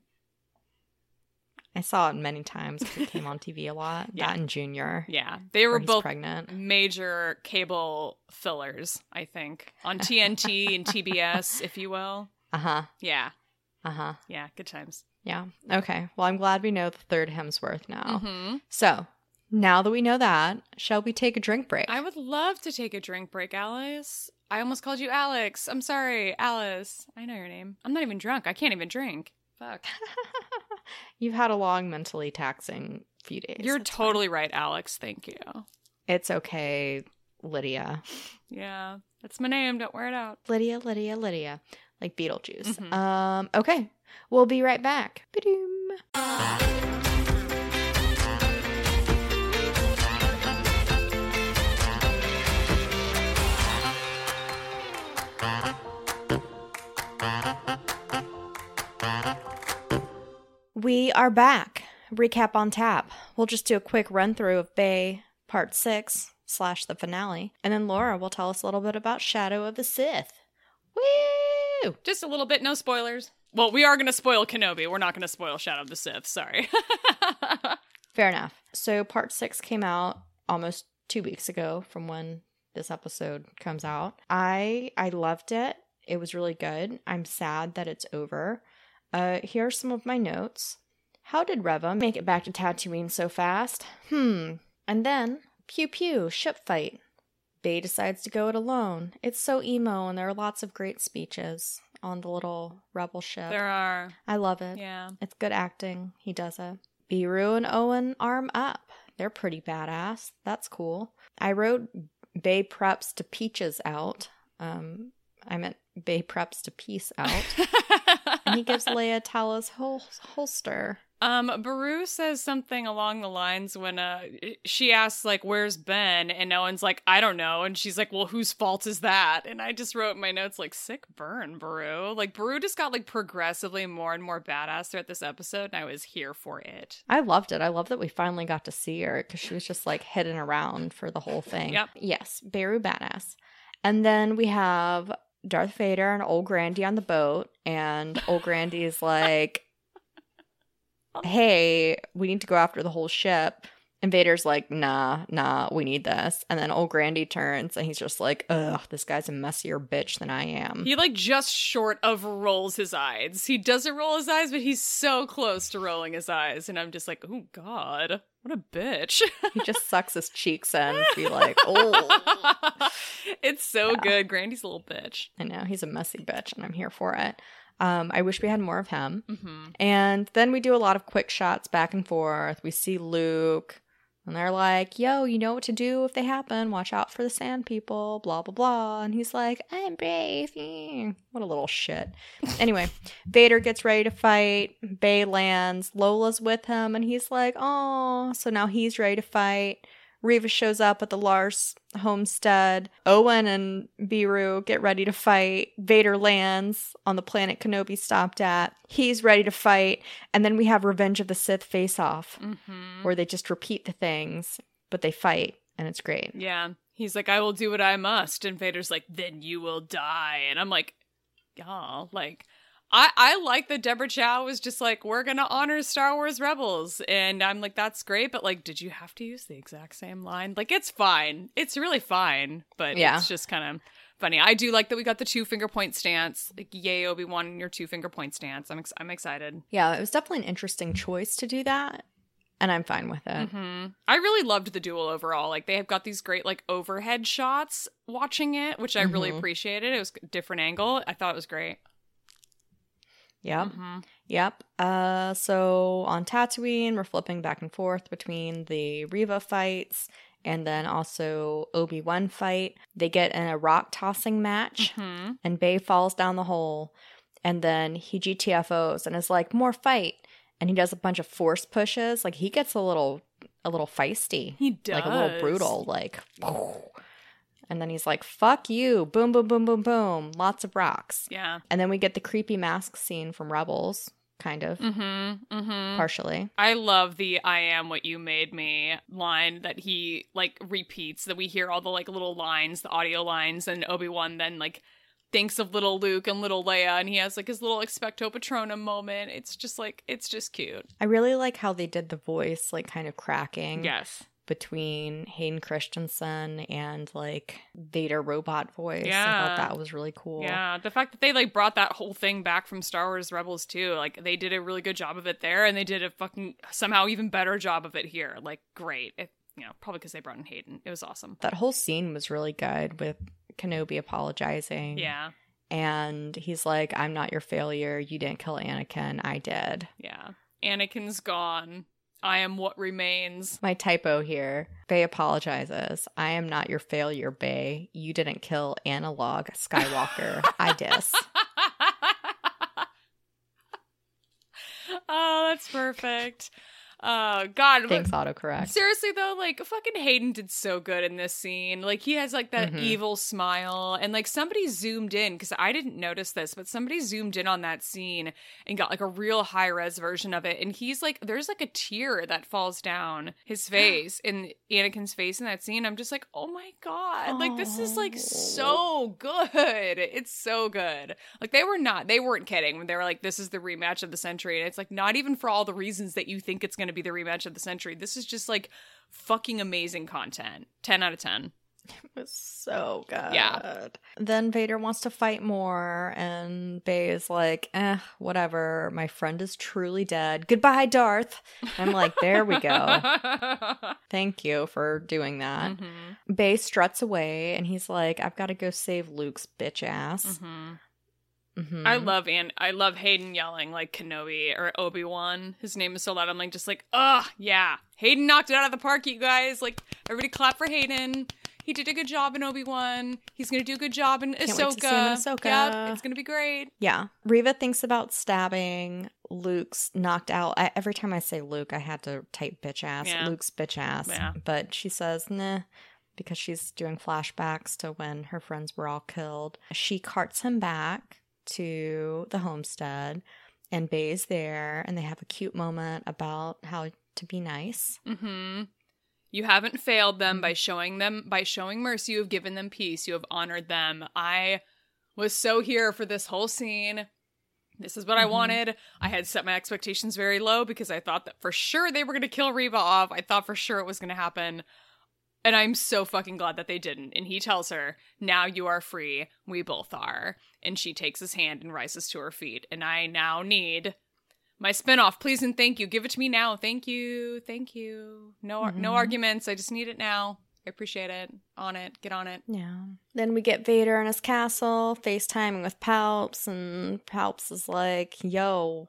I saw it many times 'cause it came on TV a lot. Yeah. That and Junior. Yeah, they were both pregnant. major cable fillers, I think, on TNT and TBS, if you will. Uh huh. Yeah, Uh huh. yeah, good times. Yeah. Okay. Well, I'm glad we know the third Hemsworth now. hmm So now that we know that, shall we take a drink break? I would love to take a drink break, Alice. I almost called you Alex. I'm sorry, Alice. I know your name. I'm not even drunk. I can't even drink. Fuck. You've had a long, mentally taxing few days. You're fine. totally right, Alex. Thank you. It's okay, Lydia. Yeah, that's my name. Don't wear it out. Lydia, Lydia, Lydia. like Beetlejuice. Mhm. Um, okay, we'll be right back. Ba-doom. We are back. Recap on tap. We'll just do a quick run through of Bay Part 6 slash the finale. And then Laura will tell us a little bit about Shadow of the Sith. Woo! Just a little bit, no spoilers. Well, we are going to spoil Kenobi. We're not going to spoil Shadow of the Sith. Sorry. Fair enough. So Part 6 came out almost two weeks ago from when this episode comes out. I I loved it. It was really good. I'm sad that it's over. Uh, here are some of my notes. How did Reva make it back to Tatooine so fast? Hmm. And then, pew pew, ship fight. Bay decides to go it alone. It's so emo, and there are lots of great speeches on the little rebel ship. there are. I love it. Yeah. It's good acting. He does it. Beru and Owen arm up. They're pretty badass. That's cool. I wrote Bay preps to Peaches out. Um, I meant Bay preps to peace out. and he gives Leia Tala's hol- holster. Um, Beru says something along the lines when uh she asks like, "Where's Ben?" and Owen's like, "I don't know," and she's like, "Well, whose fault is that?" And I just wrote in my notes like, "Sick burn, Beru." Like Beru just got like progressively more and more badass throughout this episode, and I was here for it. I loved it. I love that we finally got to see her because she was just like hidden around for the whole thing. Yep. Yes, Beru badass. And then we have Darth Vader and old Grandy on the boat, and old Grandy is like, Oh. "Hey, we need to go after the whole ship." And Vader's like, "Nah, nah, we need this." And then old Grandy turns, and he's just like, "Ugh, this guy's a messier bitch than I am." He like just short of rolls his eyes. He doesn't roll his eyes, but he's so close to rolling his eyes, and I'm just like, "Oh God, what a bitch!" he just sucks his cheeks in to be like, "Oh." it's so good. Grandy's a little bitch. I know he's a messy bitch, and I'm here for it. Um, I wish we had more of him. Mm-hmm. And then we do a lot of quick shots back and forth. We see Luke, and they're like, "Yo, you know what to do if they happen. Watch out for the sand people." Blah blah blah. And he's like, "I'm brave." What a little shit. Anyway, Vader gets ready to fight. Bay lands. Lola's with him, and he's like, "Oh." So now he's ready to fight. Reva shows up at the Lars homestead. Owen and Beru get ready to fight. Vader lands on the planet Kenobi stopped at. He's ready to fight. And then we have Revenge of the Sith face off, Mm-hmm. where they just repeat the things, but they fight, and it's great. Yeah. He's like, I will do what I must. And Vader's like, then you will die. And I'm like, y'all, like, I, I like that Deborah Chow was just like, we're going to honor Star Wars Rebels. And I'm like, that's great. But like, did you have to use the exact same line? Like, it's fine. It's really fine. But Yeah. it's just kind of funny. I do like that we got the two finger point stance. Like, yay, Obi Wan, and your two finger point stance. I'm, ex- I'm excited. Yeah, it was definitely an interesting choice to do that, and I'm fine with it. hmm I really loved the duel overall. Like they have got these great like overhead shots watching it, which I really Mhm. appreciated. It was a different angle. I thought it was great. Yep. hmm Yep. Uh, so on Tatooine, we're flipping back and forth between the Reva fights and then also Obi Wan fight. They get in a rock tossing match, hmm and Bay falls down the hole, and then he GTFOs and is like, "More fight!" And he does a bunch of force pushes. Like he gets a little, a little feisty, He does like a little brutal, like. And then he's like, "Fuck you!" Boom, boom, boom, boom, boom. Lots of rocks. Yeah. And then we get the creepy mask scene from Rebels, kind of, hmm hmm partially. I love the "I am what you made me" line that he like repeats. That we hear all the like little lines, the audio lines, and Obi Wan then like thinks of little Luke and little Leia, and he has like his little expecto patronum moment. It's just like it's just cute. I really like how they did the voice, like kind of cracking Yes. Between Hayden Christensen and like Vader robot voice. I Yeah. thought that was really cool. Yeah, the fact that they like brought that whole thing back from Star Wars Rebels too, like they did a really good job of it there, and they did a fucking somehow even better job of it here. Like, great. It, you know, probably because they brought in Hayden. It was awesome. That whole scene was really good with Kenobi apologizing. Yeah, And he's like, I'm not your failure. You didn't kill Anakin. I did. yeah. Anakin's gone. I am what remains. My typo here. Bay apologizes. I am not your failure, Bay. You didn't kill analog Skywalker. I diss. oh, that's perfect. Oh God! Thanks, autocorrect. Seriously though, like fucking Hayden did so good in this scene. Like he has like that Mhm. evil smile, and like somebody zoomed in because I didn't notice this, but somebody zoomed in on that scene and got like a real high res version of it. And he's like, there's like a tear that falls down his face in Anakin's face in that scene. I'm just like, oh my God! Like this is like so good. It's so good. Like they were not, they weren't kidding when they were like, this is the rematch of the century. And it's like not even for all the reasons that you think it's going to be the rematch of the century. This is just like fucking amazing content. 10 out of 10. It was so good. Yeah. Then Vader wants to fight more, and Bay is like, eh, whatever. My friend is truly dead. Goodbye, Darth. I'm like, there we go. Thank you for doing that. Mhm, Bay struts away, and he's like, I've got to go save Luke's bitch ass. mhm. Mhm. I love and I love Hayden yelling like Kenobi or Obi Wan. His name is so loud. I'm like just like, ugh, yeah. Hayden knocked it out of the park, you guys. Like everybody clap for Hayden. He did a good job in Obi Wan. He's gonna do a good job in Can't Ahsoka. wait to see him in Ahsoka. Yep, it's gonna be great. Yeah. Reva thinks about stabbing Luke's knocked out. I, every time I say Luke, I had to type bitch ass. Yeah. Luke's bitch ass. Yeah. But she says, nah, because she's doing flashbacks to when her friends were all killed. She carts him back to the homestead, and Bay's there, and they have a cute moment about how to be nice. Mm-hmm. You haven't failed them by showing them by showing mercy. You have given them peace. You have honored them. I was so here for this whole scene. This is what I Mhm. wanted. I had set my expectations very low because I thought that for sure they were going to kill Reva off. I thought for sure it was going to happen. And I'm so fucking glad that they didn't. And he tells her, Now you are free. We both are. And she takes his hand and rises to her feet. And I now need my spinoff, please and thank you. Give it to me now. Thank you. Thank you. No no Mhm. arguments. I just need it now. I appreciate it. On it. Get on it. Yeah. Then we get Vader in his castle, FaceTiming with Palps, and Palps is like, yo,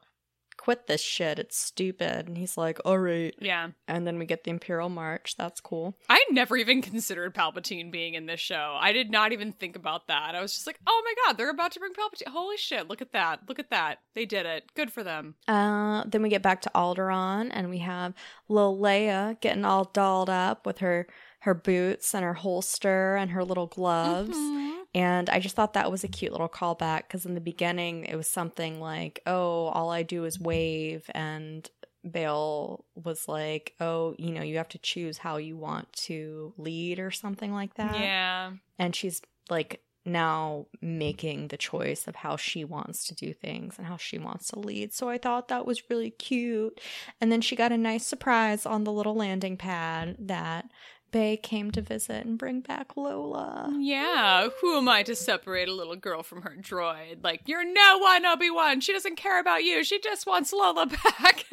quit this shit. It's stupid. And he's like, all right. Yeah. And then we get the Imperial March. That's cool. I never even considered Palpatine being in this show. I did not even think about that. I was just like, oh my god, they're about to bring Palpatine. Holy shit, look at that. Look at that. They did it. Good for them. Uh, then we get back to Alderaan, and we have Lil Leia getting all dolled up with her her boots and her holster and her little gloves. Mhm. And I just thought that was a cute little callback because in the beginning it was something like, oh, all I do is wave. And Bail was like, oh, you know, you have to choose how you want to lead or something like that. Yeah. And she's like now making the choice of how she wants to do things and how she wants to lead. So I thought that was really cute. And then she got a nice surprise on the little landing pad that Bay came to visit and bring back Lola. Yeah, who am I to separate a little girl from her droid? Like, you're no one, Obi Wan. She doesn't care about you. She just wants Lola back.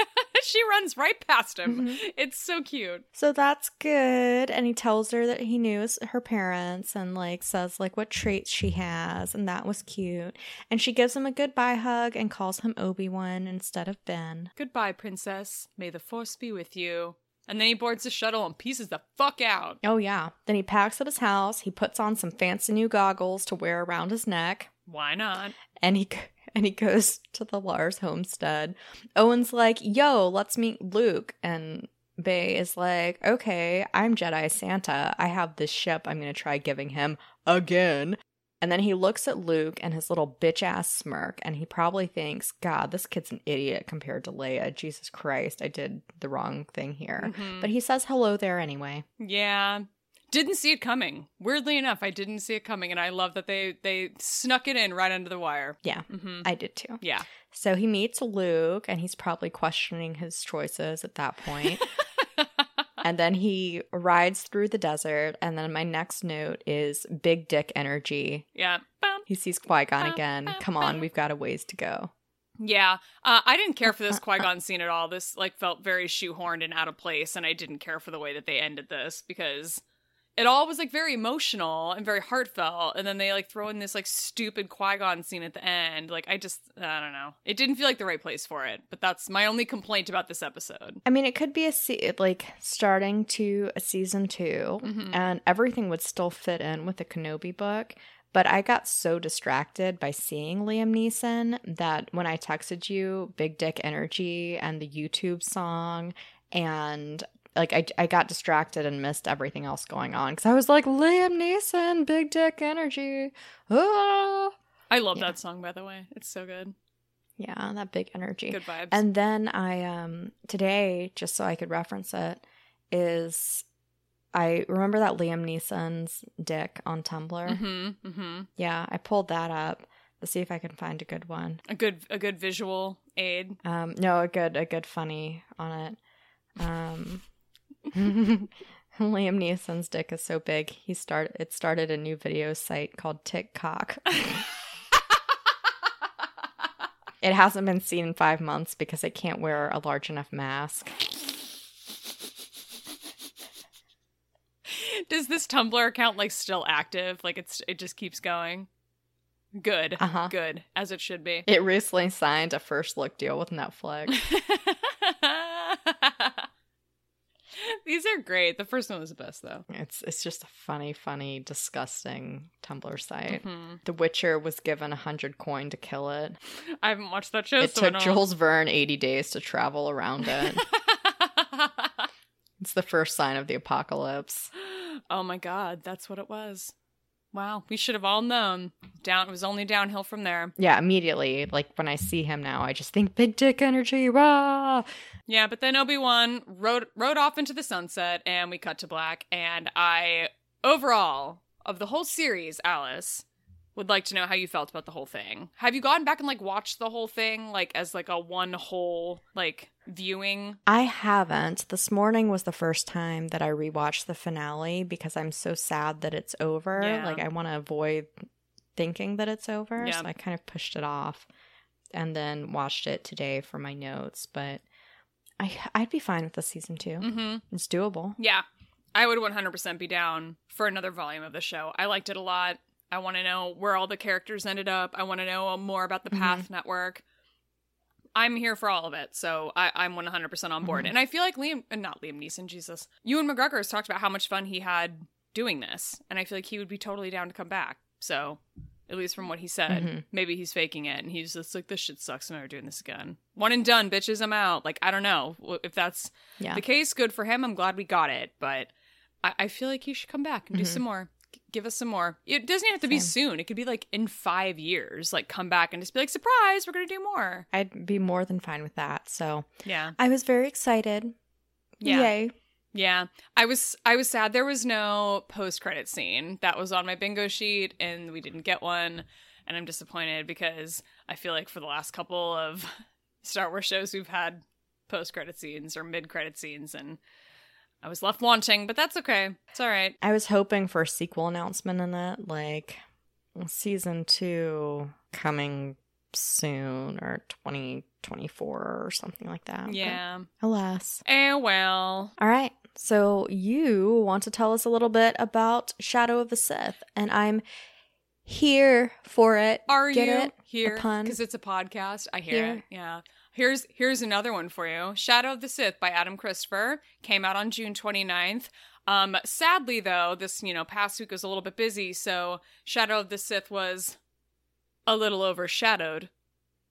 she runs right past him. Mhm. It's so cute. So that's good. And he tells her that he knew her parents and like says like what traits she has. And that was cute. And she gives him a goodbye hug and calls him Obi-Wan instead of Ben. Goodbye, princess. May the force be with you. And then he boards the shuttle and pieces the fuck out. Oh yeah. Then he packs up his house. He puts on some fancy new goggles to wear around his neck. Why not? And he and he goes to the Lars homestead. Owen's like, "Yo, let's meet Luke." And Bay is like, "Okay, I'm Jedi Santa. I have this ship. I'm going to try giving him again." And then he looks at Luke and his little bitch ass smirk, and he probably thinks, God, this kid's an idiot compared to Leia. Jesus Christ, I did the wrong thing here. Mhm. But he says hello there anyway. Yeah. Didn't see it coming. Weirdly enough, I didn't see it coming, and I love that they they snuck it in right under the wire. Yeah, hmm I did too. Yeah. So he meets Luke, and he's probably questioning his choices at that point. and then he rides through the desert. And then my next note is big dick energy. yeah. He sees Qui Gon again. Come on, we've got a ways to go. Yeah. Uh, I didn't care for this Qui Gon scene at all. This like felt very shoehorned and out of place, and I didn't care for the way that they ended this because it all was like very emotional and very heartfelt, and then they like throw in this like stupid Qui Gon scene at the end. Like I just I don't know. It didn't feel like the right place for it. But that's my only complaint about this episode. I mean, it could be a se- like starting to a season 2 Mhm. and everything would still fit in with the Kenobi book. But I got so distracted by seeing Liam Neeson that when I texted you Big Dick Energy and the YouTube song and like I, I got distracted and missed everything else going on because I was like Liam Neeson, Big Dick Energy. Ah! I love Yeah. that song, by the way. It's so good. Yeah, that big energy. Good vibes. And then I um today, just so I could reference it, is I remember that Liam Neeson's dick on Tumblr. mm-hmm, mm-hmm. Yeah, I pulled that up to see if I can find a good one. A good a good visual aid. Um, no, a good a good funny on it. Um, Liam Neeson's dick is so big. He start it started a new video site called TikTok. It hasn't been seen in five months because it can't wear a large enough mask. Does this Tumblr account like still active? Like it's it just keeps going. Good. Uh-huh. Good. As it should be. It recently signed a first look deal with Netflix. These are great. The first one was the best though. It's it's just a funny, funny, disgusting Tumblr site. Mhm. The Witcher was given a hundred coin to kill it. I haven't watched that show. It so took Jules Verne eighty days to travel around it. it's the first sign of the apocalypse. oh my god, that's what it was. Wow, we should have all known. Down it was only downhill from there. Yeah, immediately. Like when I see him now, I just think big dick energy. Rah! Yeah, but then Obi Wan rode rode off into the sunset, and we cut to black. And I, overall, of the whole series, Alice would like to know how you felt about the whole thing. Have you gone back and like watched the whole thing, like as like a one whole like viewing? I haven't. This morning was the first time that I rewatched the finale because I'm so sad that it's over. Yeah. Like I want to avoid thinking that it's over, Yeah. so I kind of pushed it off and then watched it today for my notes, but I I'd be fine with the season 2. Mm-hmm. It's doable. Yeah, I would 100% be down for another volume of the show. I liked it a lot. I want to know where all the characters ended up. I want to know more about the Mhm. Path Network. I'm here for all of it, so I, I'm 100% on board. Mhm. And I feel like Liam, uh, not Liam Neeson, Jesus, Ewan McGregor has talked about how much fun he had doing this, and I feel like he would be totally down to come back. So, at least from what he said, Mhm. maybe he's faking it, and he's just like, "This shit sucks. I'm never doing this again. One and done, bitches. I'm out." Like, I don't know if that's Yeah. the case. Good for him. I'm glad we got it, but I, I feel like he should come back and do Mhm. some more. Give us some more. It doesn't have to be soon. It could be like in five years. Like come back and just be like, surprise, we're gonna do more. I'd be more than fine with that. So, Yeah, I was very excited. Yeah. Yay. yeah. I was I was sad there was no post credit scene that was on my bingo sheet, and we didn't get one. And I'm disappointed because I feel like for the last couple of Star Wars shows we've had post credit scenes or mid credit scenes, and I was left wanting. But that's okay. It's all right. I was hoping for a sequel announcement in it, like season two coming soon or 2024 or something like that. But Yeah. alas. Eh, well. All right. So you want to tell us a little bit about Shadow of the Sith, and I'm here for it. Are Get you it? here? pun? Because it's a podcast. I hear Here. it. Yeah. Here's here's another one for you. Shadow of the Sith by Adam Christopher came out on June 29th. Um, sadly though, this you know past week was a little bit busy, so Shadow of the Sith was a little overshadowed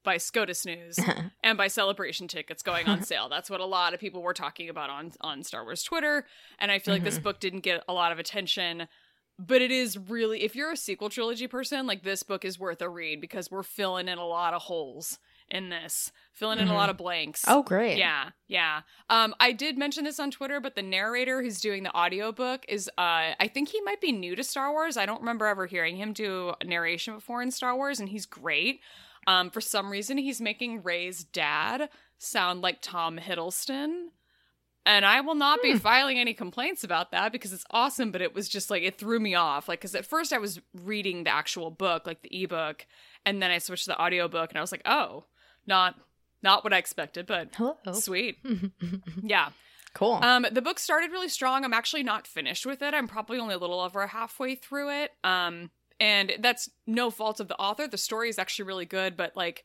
by SCOTUS News and by celebration tickets going on sale. That's what a lot of people were talking about on on Star Wars Twitter, and I feel like this Mhm. book didn't get a lot of attention. But it is really if you're a sequel trilogy person, like this book is worth a read because we're filling in a lot of holes in this, filling in a lot of blanks. oh, great. Yeah, yeah. Um, I did mention this on Twitter, but the narrator who's doing the audiobook is uh I think he might be new to Star Wars. I don't remember ever hearing him do a narration before in Star Wars, and he's great. Um, for some reason he's making Rey's dad sound like Tom Hiddleston. And I will not be Hmm. filing any complaints about that because it's awesome, but it was just like it threw me off. Like, because at first I was reading the actual book, like the ebook, and then I switched to the audiobook and I was like, oh, not not what I expected, but Hello. Sweet. Yeah. cool. Um, the book started really strong. I'm actually not finished with it. I'm probably only a little over halfway through it. Um, and that's no fault of the author. The story is actually really good, but like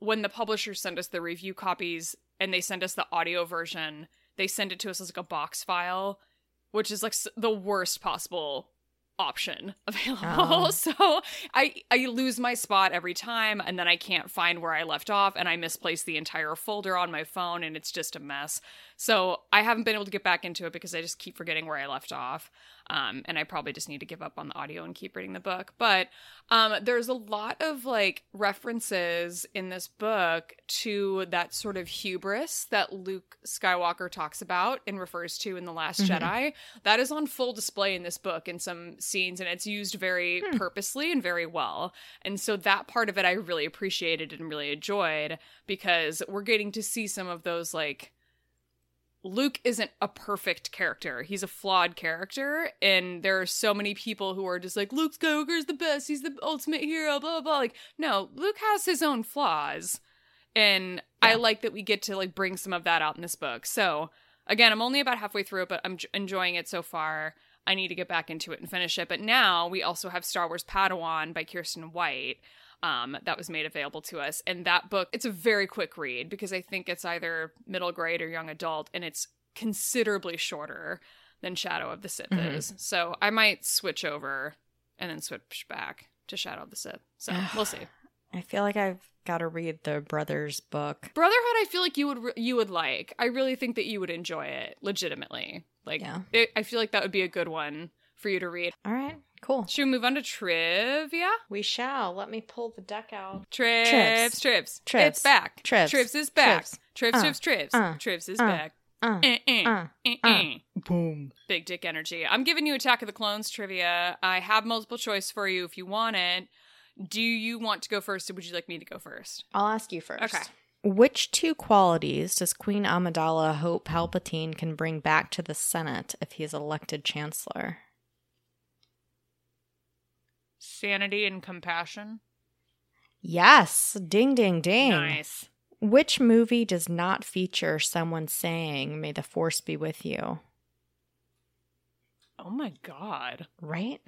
when the publishers send us the review copies and they send us the audio version, they send it to us as like a box file, which is like the worst possible option available. Oh. So I I lose my spot every time and then I can't find where I left off and I misplace the entire folder on my phone and it's just a mess. So I haven't been able to get back into it because I just keep forgetting where I left off. Um, and I probably just need to give up on the audio and keep reading the book. But um, there's a lot of like references in this book to that sort of hubris that Luke Skywalker talks about and refers to in The Last Mhm. Jedi. That is on full display in this book in some scenes, and it's used very Hmm. purposely and very well. And so that part of it I really appreciated and really enjoyed because we're getting to see some of those like Luke isn't a perfect character. He's a flawed character, and there are so many people who are just like, Luke Skywalker is the best. He's the ultimate hero. Blah blah. blah. Like, no, Luke has his own flaws, and I like that we get to like bring some of that out in this book. So again, I'm only about halfway through it, but I'm j- enjoying it so far. I need to get back into it and finish it. But now we also have Star Wars Padawan by Kiersten White. Um, that was made available to us. And that book, it's a very quick read because I think it's either middle grade or young adult, and it's considerably shorter than Shadow of the Sith Mhm. is. So I might switch over and then switch back to Shadow of the Sith. So we'll see. I feel like I've got to read the brothers book. Brotherhood, I feel like you would re- you would like. I really think that you would enjoy it, legitimately. Like, Yeah. it, I feel like that would be a good one for you to read. All right, cool. Should we move on to trivia? We shall. Let me pull the deck out. Trips, trips, Trips. It's back. Trips. Trips is back. Trips. Trips, Uh, trips, trips. uh, Trips is uh, back. Uh, Eh, eh, uh, uh. eh. boom. Big dick energy. I'm giving you Attack of the Clones trivia. I have multiple choice for you if you want it. Do you want to go first or would you like me to go first? I'll ask you first. Okay. Which two qualities does Queen Amidala hope Palpatine can bring back to the Senate if he is elected Chancellor? Sanity and compassion. Yes. Ding, ding, ding. Nice. Which movie does not feature someone saying, May the Force be with you? Oh my god. Right?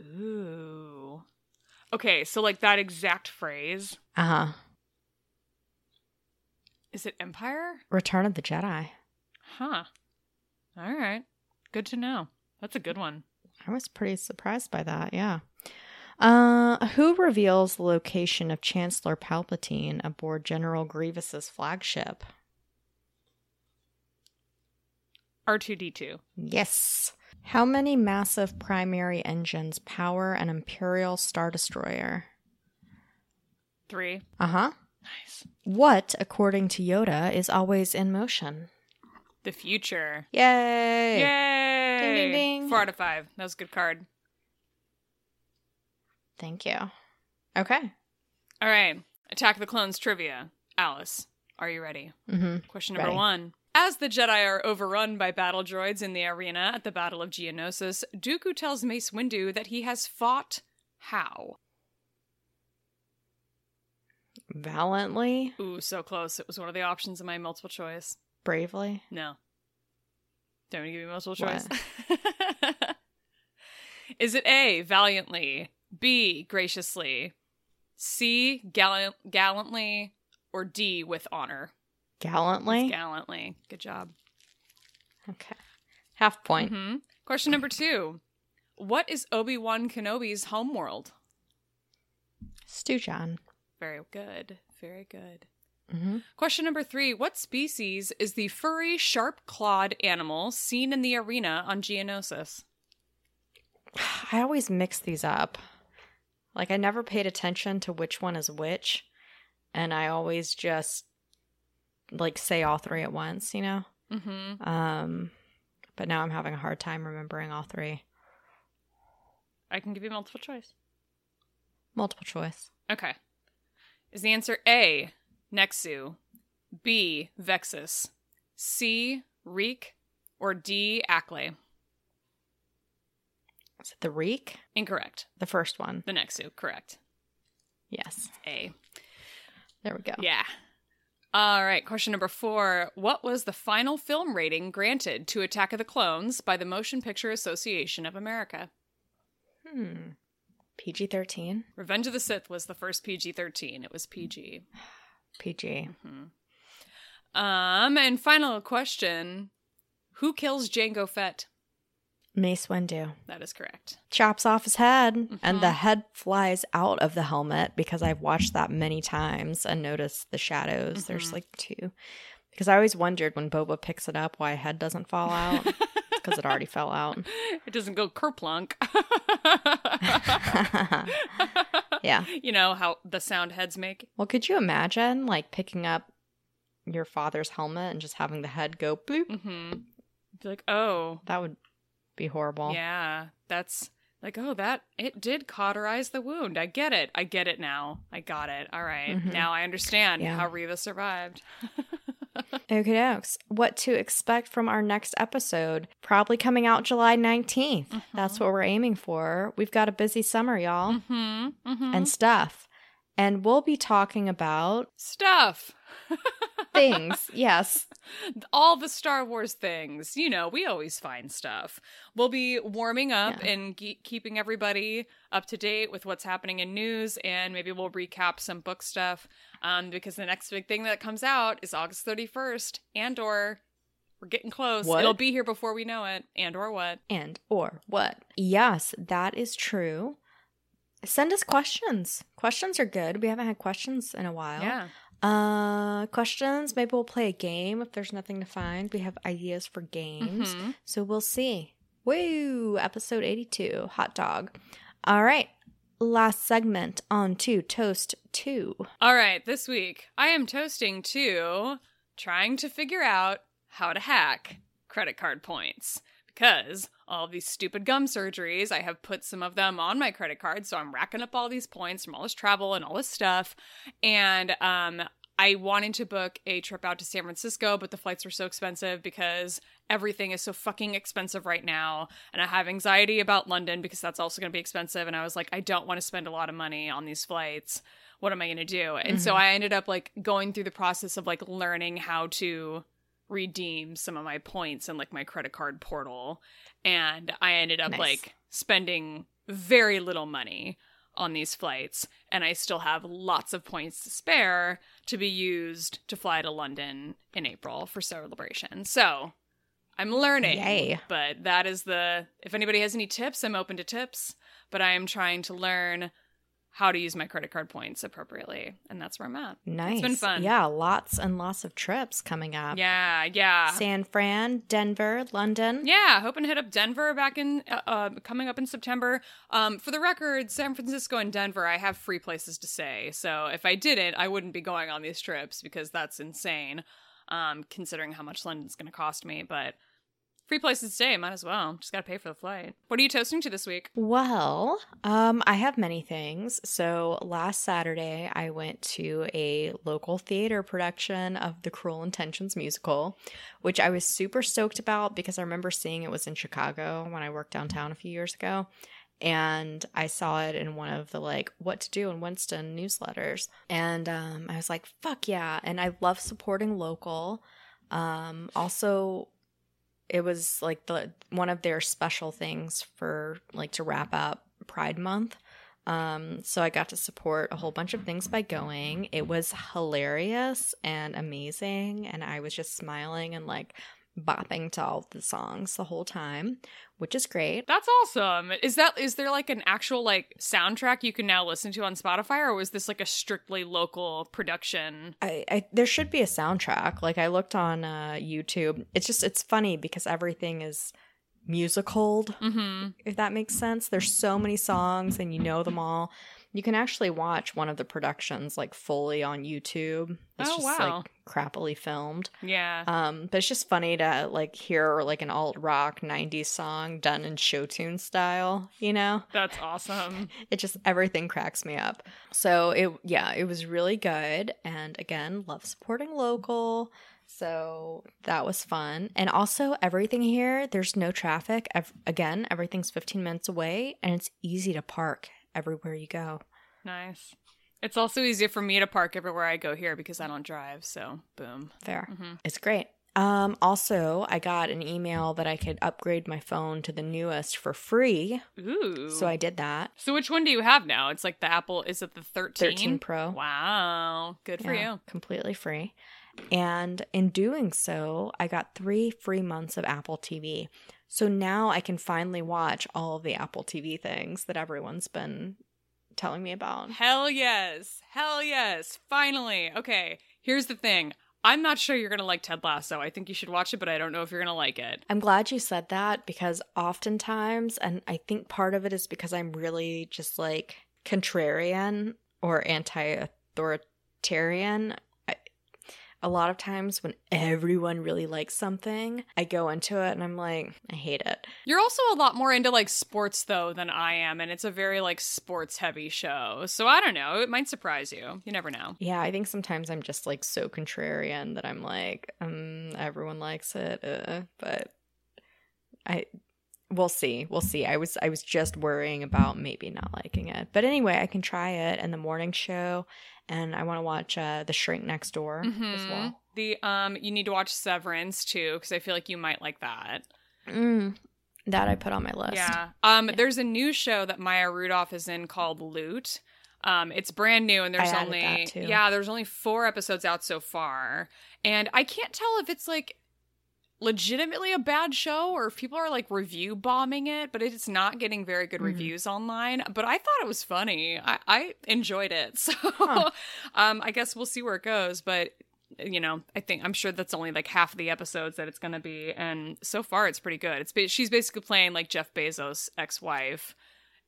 Ooh. Okay, so like that exact phrase. Uh huh. Is it Empire? Return of the Jedi. Huh. All right. Good to know. That's a good one. I was pretty surprised by that, yeah. Uh, who reveals the location of Chancellor Palpatine aboard General Grievous's flagship? R2D2. Yes. How many massive primary engines power an Imperial Star Destroyer? Three. Uh huh. Nice. What, according to Yoda, is always in motion? The future. Yay! Yay! Ding, ding, ding. Four out of five. That was a good card. Thank you. Okay. All right. Attack of the Clones trivia. Alice, are you ready? Mm-hmm. Question number Ready. one. As the Jedi are overrun by battle droids in the arena at the Battle of Geonosis, Dooku tells Mace Windu that he has fought how? Valiantly, Ooh, so close. It was one of the options in my multiple choice. bravely. No. Don't give me multiple choice. Is it A, valiantly, B, graciously, C, gallant, gallantly, or D, with honor? Gallantly. Gallantly. Good job. okay. Half point. hmm Question number two. What is Obi Wan Kenobi's homeworld? Stewjon. Very good. Very good. Mm-hmm. Question number three. What species is the furry, sharp clawed animal seen in the arena on Geonosis? I always mix these up. Like I never paid attention to which one is which, and I always just like say all three at once, you know? Mm-hmm. Um but now I'm having a hard time remembering all three. I can give you multiple choice. Multiple choice. Okay. Is the answer A, Nexu, B, Vexus, C, Reek, or D, Acklay? Is it the Reek? Incorrect. The first one. The Nexu, correct. Yes. A. There we go. Yeah. All right, question number four. What was the final film rating granted to Attack of the Clones by the Motion Picture Association of America? Hmm. PG thirteen? Revenge of the Sith was the first PG 13. It was PG. PG. Um, and final question Who kills Jango Fett? Mace Windu That is correct. chops off his head, and the Mhm. head flies out of the helmet because I've watched that many times and noticed the shadows. There's Mhm. like two. Because I always wondered when Boba picks it up why a head doesn't fall out. because it already fell out. It doesn't go kerplunk. yeah. You know how the sound heads make? Well, could you imagine like picking up your father's helmet and just having the head go bloop? Mm-hmm. Be like, oh, That would be horrible. yeah, that's like, oh, that it did cauterize the wound. I get it. I get it now. I got it. All right. Mhm. Now I understand Yeah. how Reva survived. Okay, dokes. What to expect from our next episode? Probably coming out July 19th. That's what we're aiming for. We've got a busy summer, y'all, Mm-hmm. Mm-hmm. and stuff. And we'll be talking about stuff. things. yes. all the Star Wars things. You know, we always find stuff. We'll be warming up Yeah. and ge- keeping everybody up to date with what's happening in news, and maybe we'll recap some book stuff. Um, because the next big thing that comes out is August thirty first, Andor we're getting close. What? It'll be here before we know it, and or what. And or what? Yes, that is true. Send us questions. Questions are good. We haven't had questions in a while. Yeah. Uh, questions. Maybe we'll play a game if there's nothing to find. We have ideas for games. Mhm. So we'll see. Woo! Episode 82 Hot Dog. All right. Last segment on to Toast 2. All right, this week I am toasting to trying to figure out how to hack credit card points because all these stupid gum surgeries, I have put some of them on my credit card, so I'm racking up all these points from all this travel and all this stuff. And um I wanted to book a trip out to San Francisco, but the flights were so expensive because everything is so fucking expensive right now. And I have anxiety about London because that's also going to be expensive. And I was like, I don't want to spend a lot of money on these flights what am I going to do? And so I ended up like going through the process of like learning how to redeem some of my points in like my credit card portal. And I ended up Nice. like spending very little money on these flights and I still have lots of points to spare to be used to fly to London in April for celebration. So, I'm learning. Yay. But that is the if anybody has any tips, I'm open to tips, but I am trying to learn how to use my credit card points appropriately, and that's where I'm at. Nice. been fun. Yeah, lots and lots of trips coming up. Yeah, yeah. San Fran, Denver, London. Yeah, hoping to hit up Denver back in uh, uh, coming up in September. Um, for the record, San Francisco and Denver, I have free places to stay. So if I didn't, I wouldn't be going on these trips because that's insane. Um, considering how much London's going to cost me, but free places to stay, might as well. Just got to pay for the flight. What are you toasting to this week? Well, um, I have many things. So last Saturday, I went to a local theater production of the Cruel Intentions musical, which I was super stoked about because I remember seeing it was in Chicago when I worked downtown a few years ago. And I saw it in one of the like what to do in Winston newsletters. And um, I was like, fuck yeah. And I love supporting local. Um, also, it was like the one of their special things for like to wrap up Pride Month. Um, so I got to support a whole bunch of things by going. It was hilarious and amazing, and I was just smiling and like bopping to all the songs the whole time, which is great. That's awesome. Is that is there like an actual like soundtrack you can now listen to on Spotify, or was this like a strictly local production? I, I there should be a soundtrack. Like I looked on uh, YouTube. It's just it's funny because everything is musicaled. Mm-hmm. if that makes sense. There's so many songs and you know them all. You can actually watch one of the productions like fully on YouTube. It's Oh, just wow. like crappily filmed. Yeah. Um, but it's just funny to like hear like an alt rock 90s song done in show tune style, you know? That's awesome. It just everything cracks me up. So it yeah, it was really good and again, love supporting local. So that was fun. And also everything here, there's no traffic. Ev- again, everything's 15 minutes away and it's easy to park everywhere you go. Nice. It's also easier for me to park everywhere I go here because I don't drive. So, boom. Fair. hmm It's great. Um also, I got an email that I could upgrade my phone to the newest for free. Ooh. So I did that. So which one do you have now? It's like the Apple. Is it the 13? 13 Pro. Wow. Good for Yeah, you. Completely free. And in doing so, I got three free months of Apple TV. So now I can finally watch all of the Apple TV things that everyone's been telling me about. Hell yes. Hell yes. Finally. Okay. Here's the thing. I'm not sure you're going to like Ted Lasso. I think you should watch it, but I don't know if you're going to like it. I'm glad you said that because oftentimes, and I think part of it is because I'm really just like contrarian or anti authoritarian a lot of times when everyone really likes something, I go into it and I'm like, I hate it. You're also a lot more into like sports though than I am, and it's a very like sports heavy show. So I don't know. It might surprise you. You never know. Yeah, I think sometimes I'm just like so contrarian that I'm like, um, everyone likes it, uh, but I we'll see we'll see i was i was just worrying about maybe not liking it but anyway i can try it in the morning show and I want to watch uh, The Shrink Next Door mm-hmm. as well. The um, you need to watch Severance too because I feel like you might like that. Mm, that I put on my list. Yeah. Um, yeah. there's a new show that Maya Rudolph is in called Loot. Um, it's brand new and there's only yeah, there's only four episodes out so far, and I can't tell if it's like legitimately a bad show or if people are like review bombing it, but it's not getting very good mm-hmm. reviews online. But I thought it was funny. I, I enjoyed it. So huh. um, I guess we'll see where it goes. But you know, I think I'm sure that's only like half of the episodes that it's going to be, and so far it's pretty good. It's ba- she's basically playing like Jeff Bezos' ex-wife,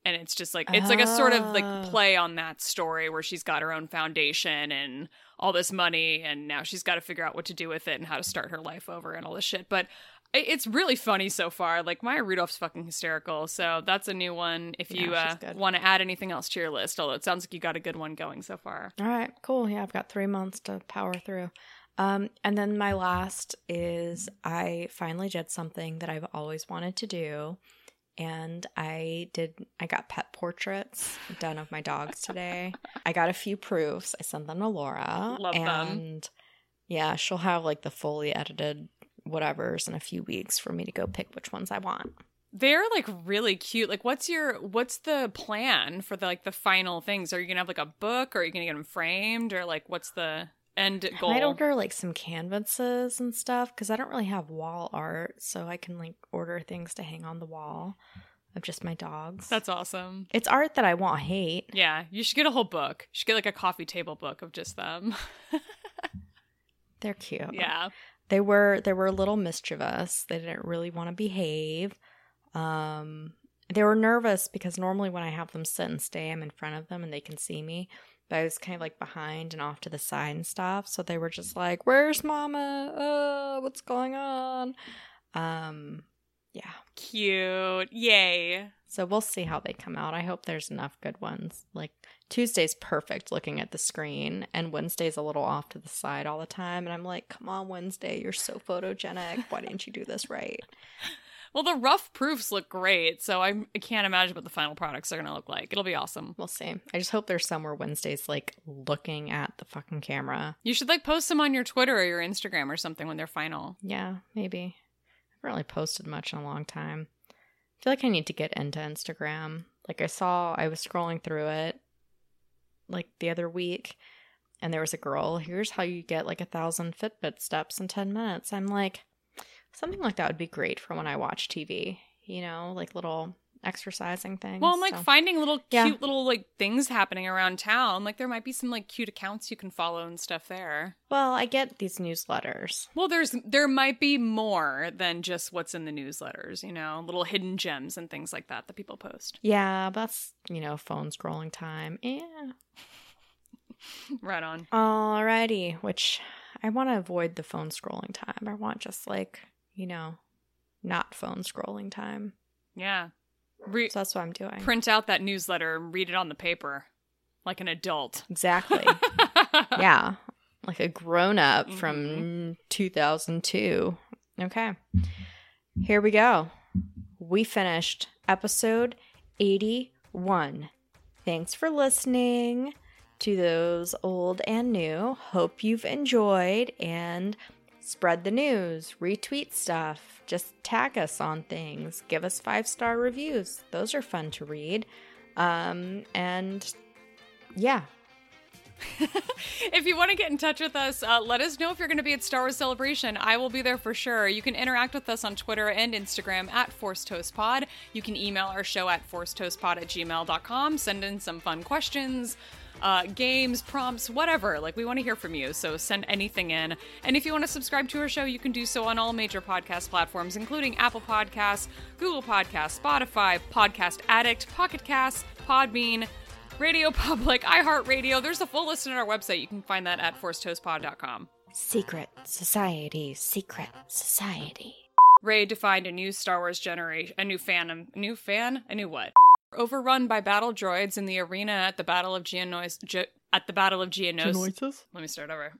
and it's just like it's like a sort of like oh. play on that story where she's got her own foundation and all this money and now she's got to figure out what to do with it and how to start her life over and all this shit. But it's really funny so far. Like maya rudolph's fucking hysterical so that's a new one if you yeah, uh, want to add anything else to your list although it sounds like you got a good one going so far. All right cool. Yeah i've got three months to power through. Um, and then my last is i finally did something that i've always wanted to do and I did I got pet portraits done of my dogs today. I got a few proofs. I sent them to Laura. Love and them. yeah, she'll have like the fully edited whatevers in a few weeks for me to go pick which ones I want. They're like really cute. Like what's your what's the plan for the like the final things? Are you going to have like a book or are you going to get them framed or like what's the end goal. I might order like some canvases and stuff because I don't really have wall art, so I can like order things to hang on the wall of just my dogs. That's awesome. It's art that I won't hate. Yeah, you should get a whole book. You should get like a coffee table book of just them. They're cute. Yeah. They were they were a little mischievous. They didn't really want to behave. Um they were nervous because normally when I have them sit and stay, I'm in front of them and they can see me but I was kind of like behind and off to the side and stuff. So they were just like, "Where's Mama? Oh, what's going on?" Um, yeah, cute, yay. So we'll see how they come out. I hope there's enough good ones. Like Tuesday's perfect looking at the screen, and Wednesday's a little off to the side all the time. And I'm like, "Come on, Wednesday, you're so photogenic. Why didn't you do this right?" Well, the rough proofs look great, so I'm, I can't imagine what the final products are going to look like. It'll be awesome. We'll see. I just hope there's somewhere Wednesday's like looking at the fucking camera. You should like post them on your Twitter or your Instagram or something when they're final. Yeah, maybe. I haven't really posted much in a long time. I feel like I need to get into Instagram. Like I saw, I was scrolling through it like the other week, and there was a girl. Here's how you get like a thousand Fitbit steps in ten minutes. I'm like Something like that would be great for when I watch TV, you know, like little exercising things. Well, I'm like so. finding little cute yeah. little like things happening around town. Like there might be some like cute accounts you can follow and stuff there. Well, I get these newsletters. Well, there's there might be more than just what's in the newsletters, you know, little hidden gems and things like that that people post. Yeah, that's, you know, phone scrolling time. Yeah. right on. Alrighty, which I want to avoid the phone scrolling time. I want just like you know, not phone scrolling time. Yeah. Re- so that's what I'm doing. Print out that newsletter and read it on the paper like an adult. Exactly. yeah. Like a grown up mm-hmm. from 2002. Okay. Here we go. We finished episode 81. Thanks for listening to those old and new. Hope you've enjoyed and spread the news, retweet stuff, just tag us on things, give us five star reviews. Those are fun to read. Um, and yeah, if you want to get in touch with us, uh, let us know if you're going to be at Star Wars Celebration. I will be there for sure. You can interact with us on Twitter and Instagram at Force Toast Pod. You can email our show at forcetoastpod at gmail.com. Send in some fun questions. Uh, games, prompts, whatever. Like, we want to hear from you, so send anything in. And if you want to subscribe to our show, you can do so on all major podcast platforms, including Apple Podcasts, Google Podcasts, Spotify, Podcast Addict, Pocket Casts, Podbean, Radio Public, iHeartRadio. There's a full list on our website. You can find that at forcetoastpod.com. Secret Society, Secret Society. Rey defined a new Star Wars generation, a new fan, a new fan, a new what? Overrun by battle droids in the arena at the Battle of Geonosis. Ge- at the Battle of Geonosis. Let me start over.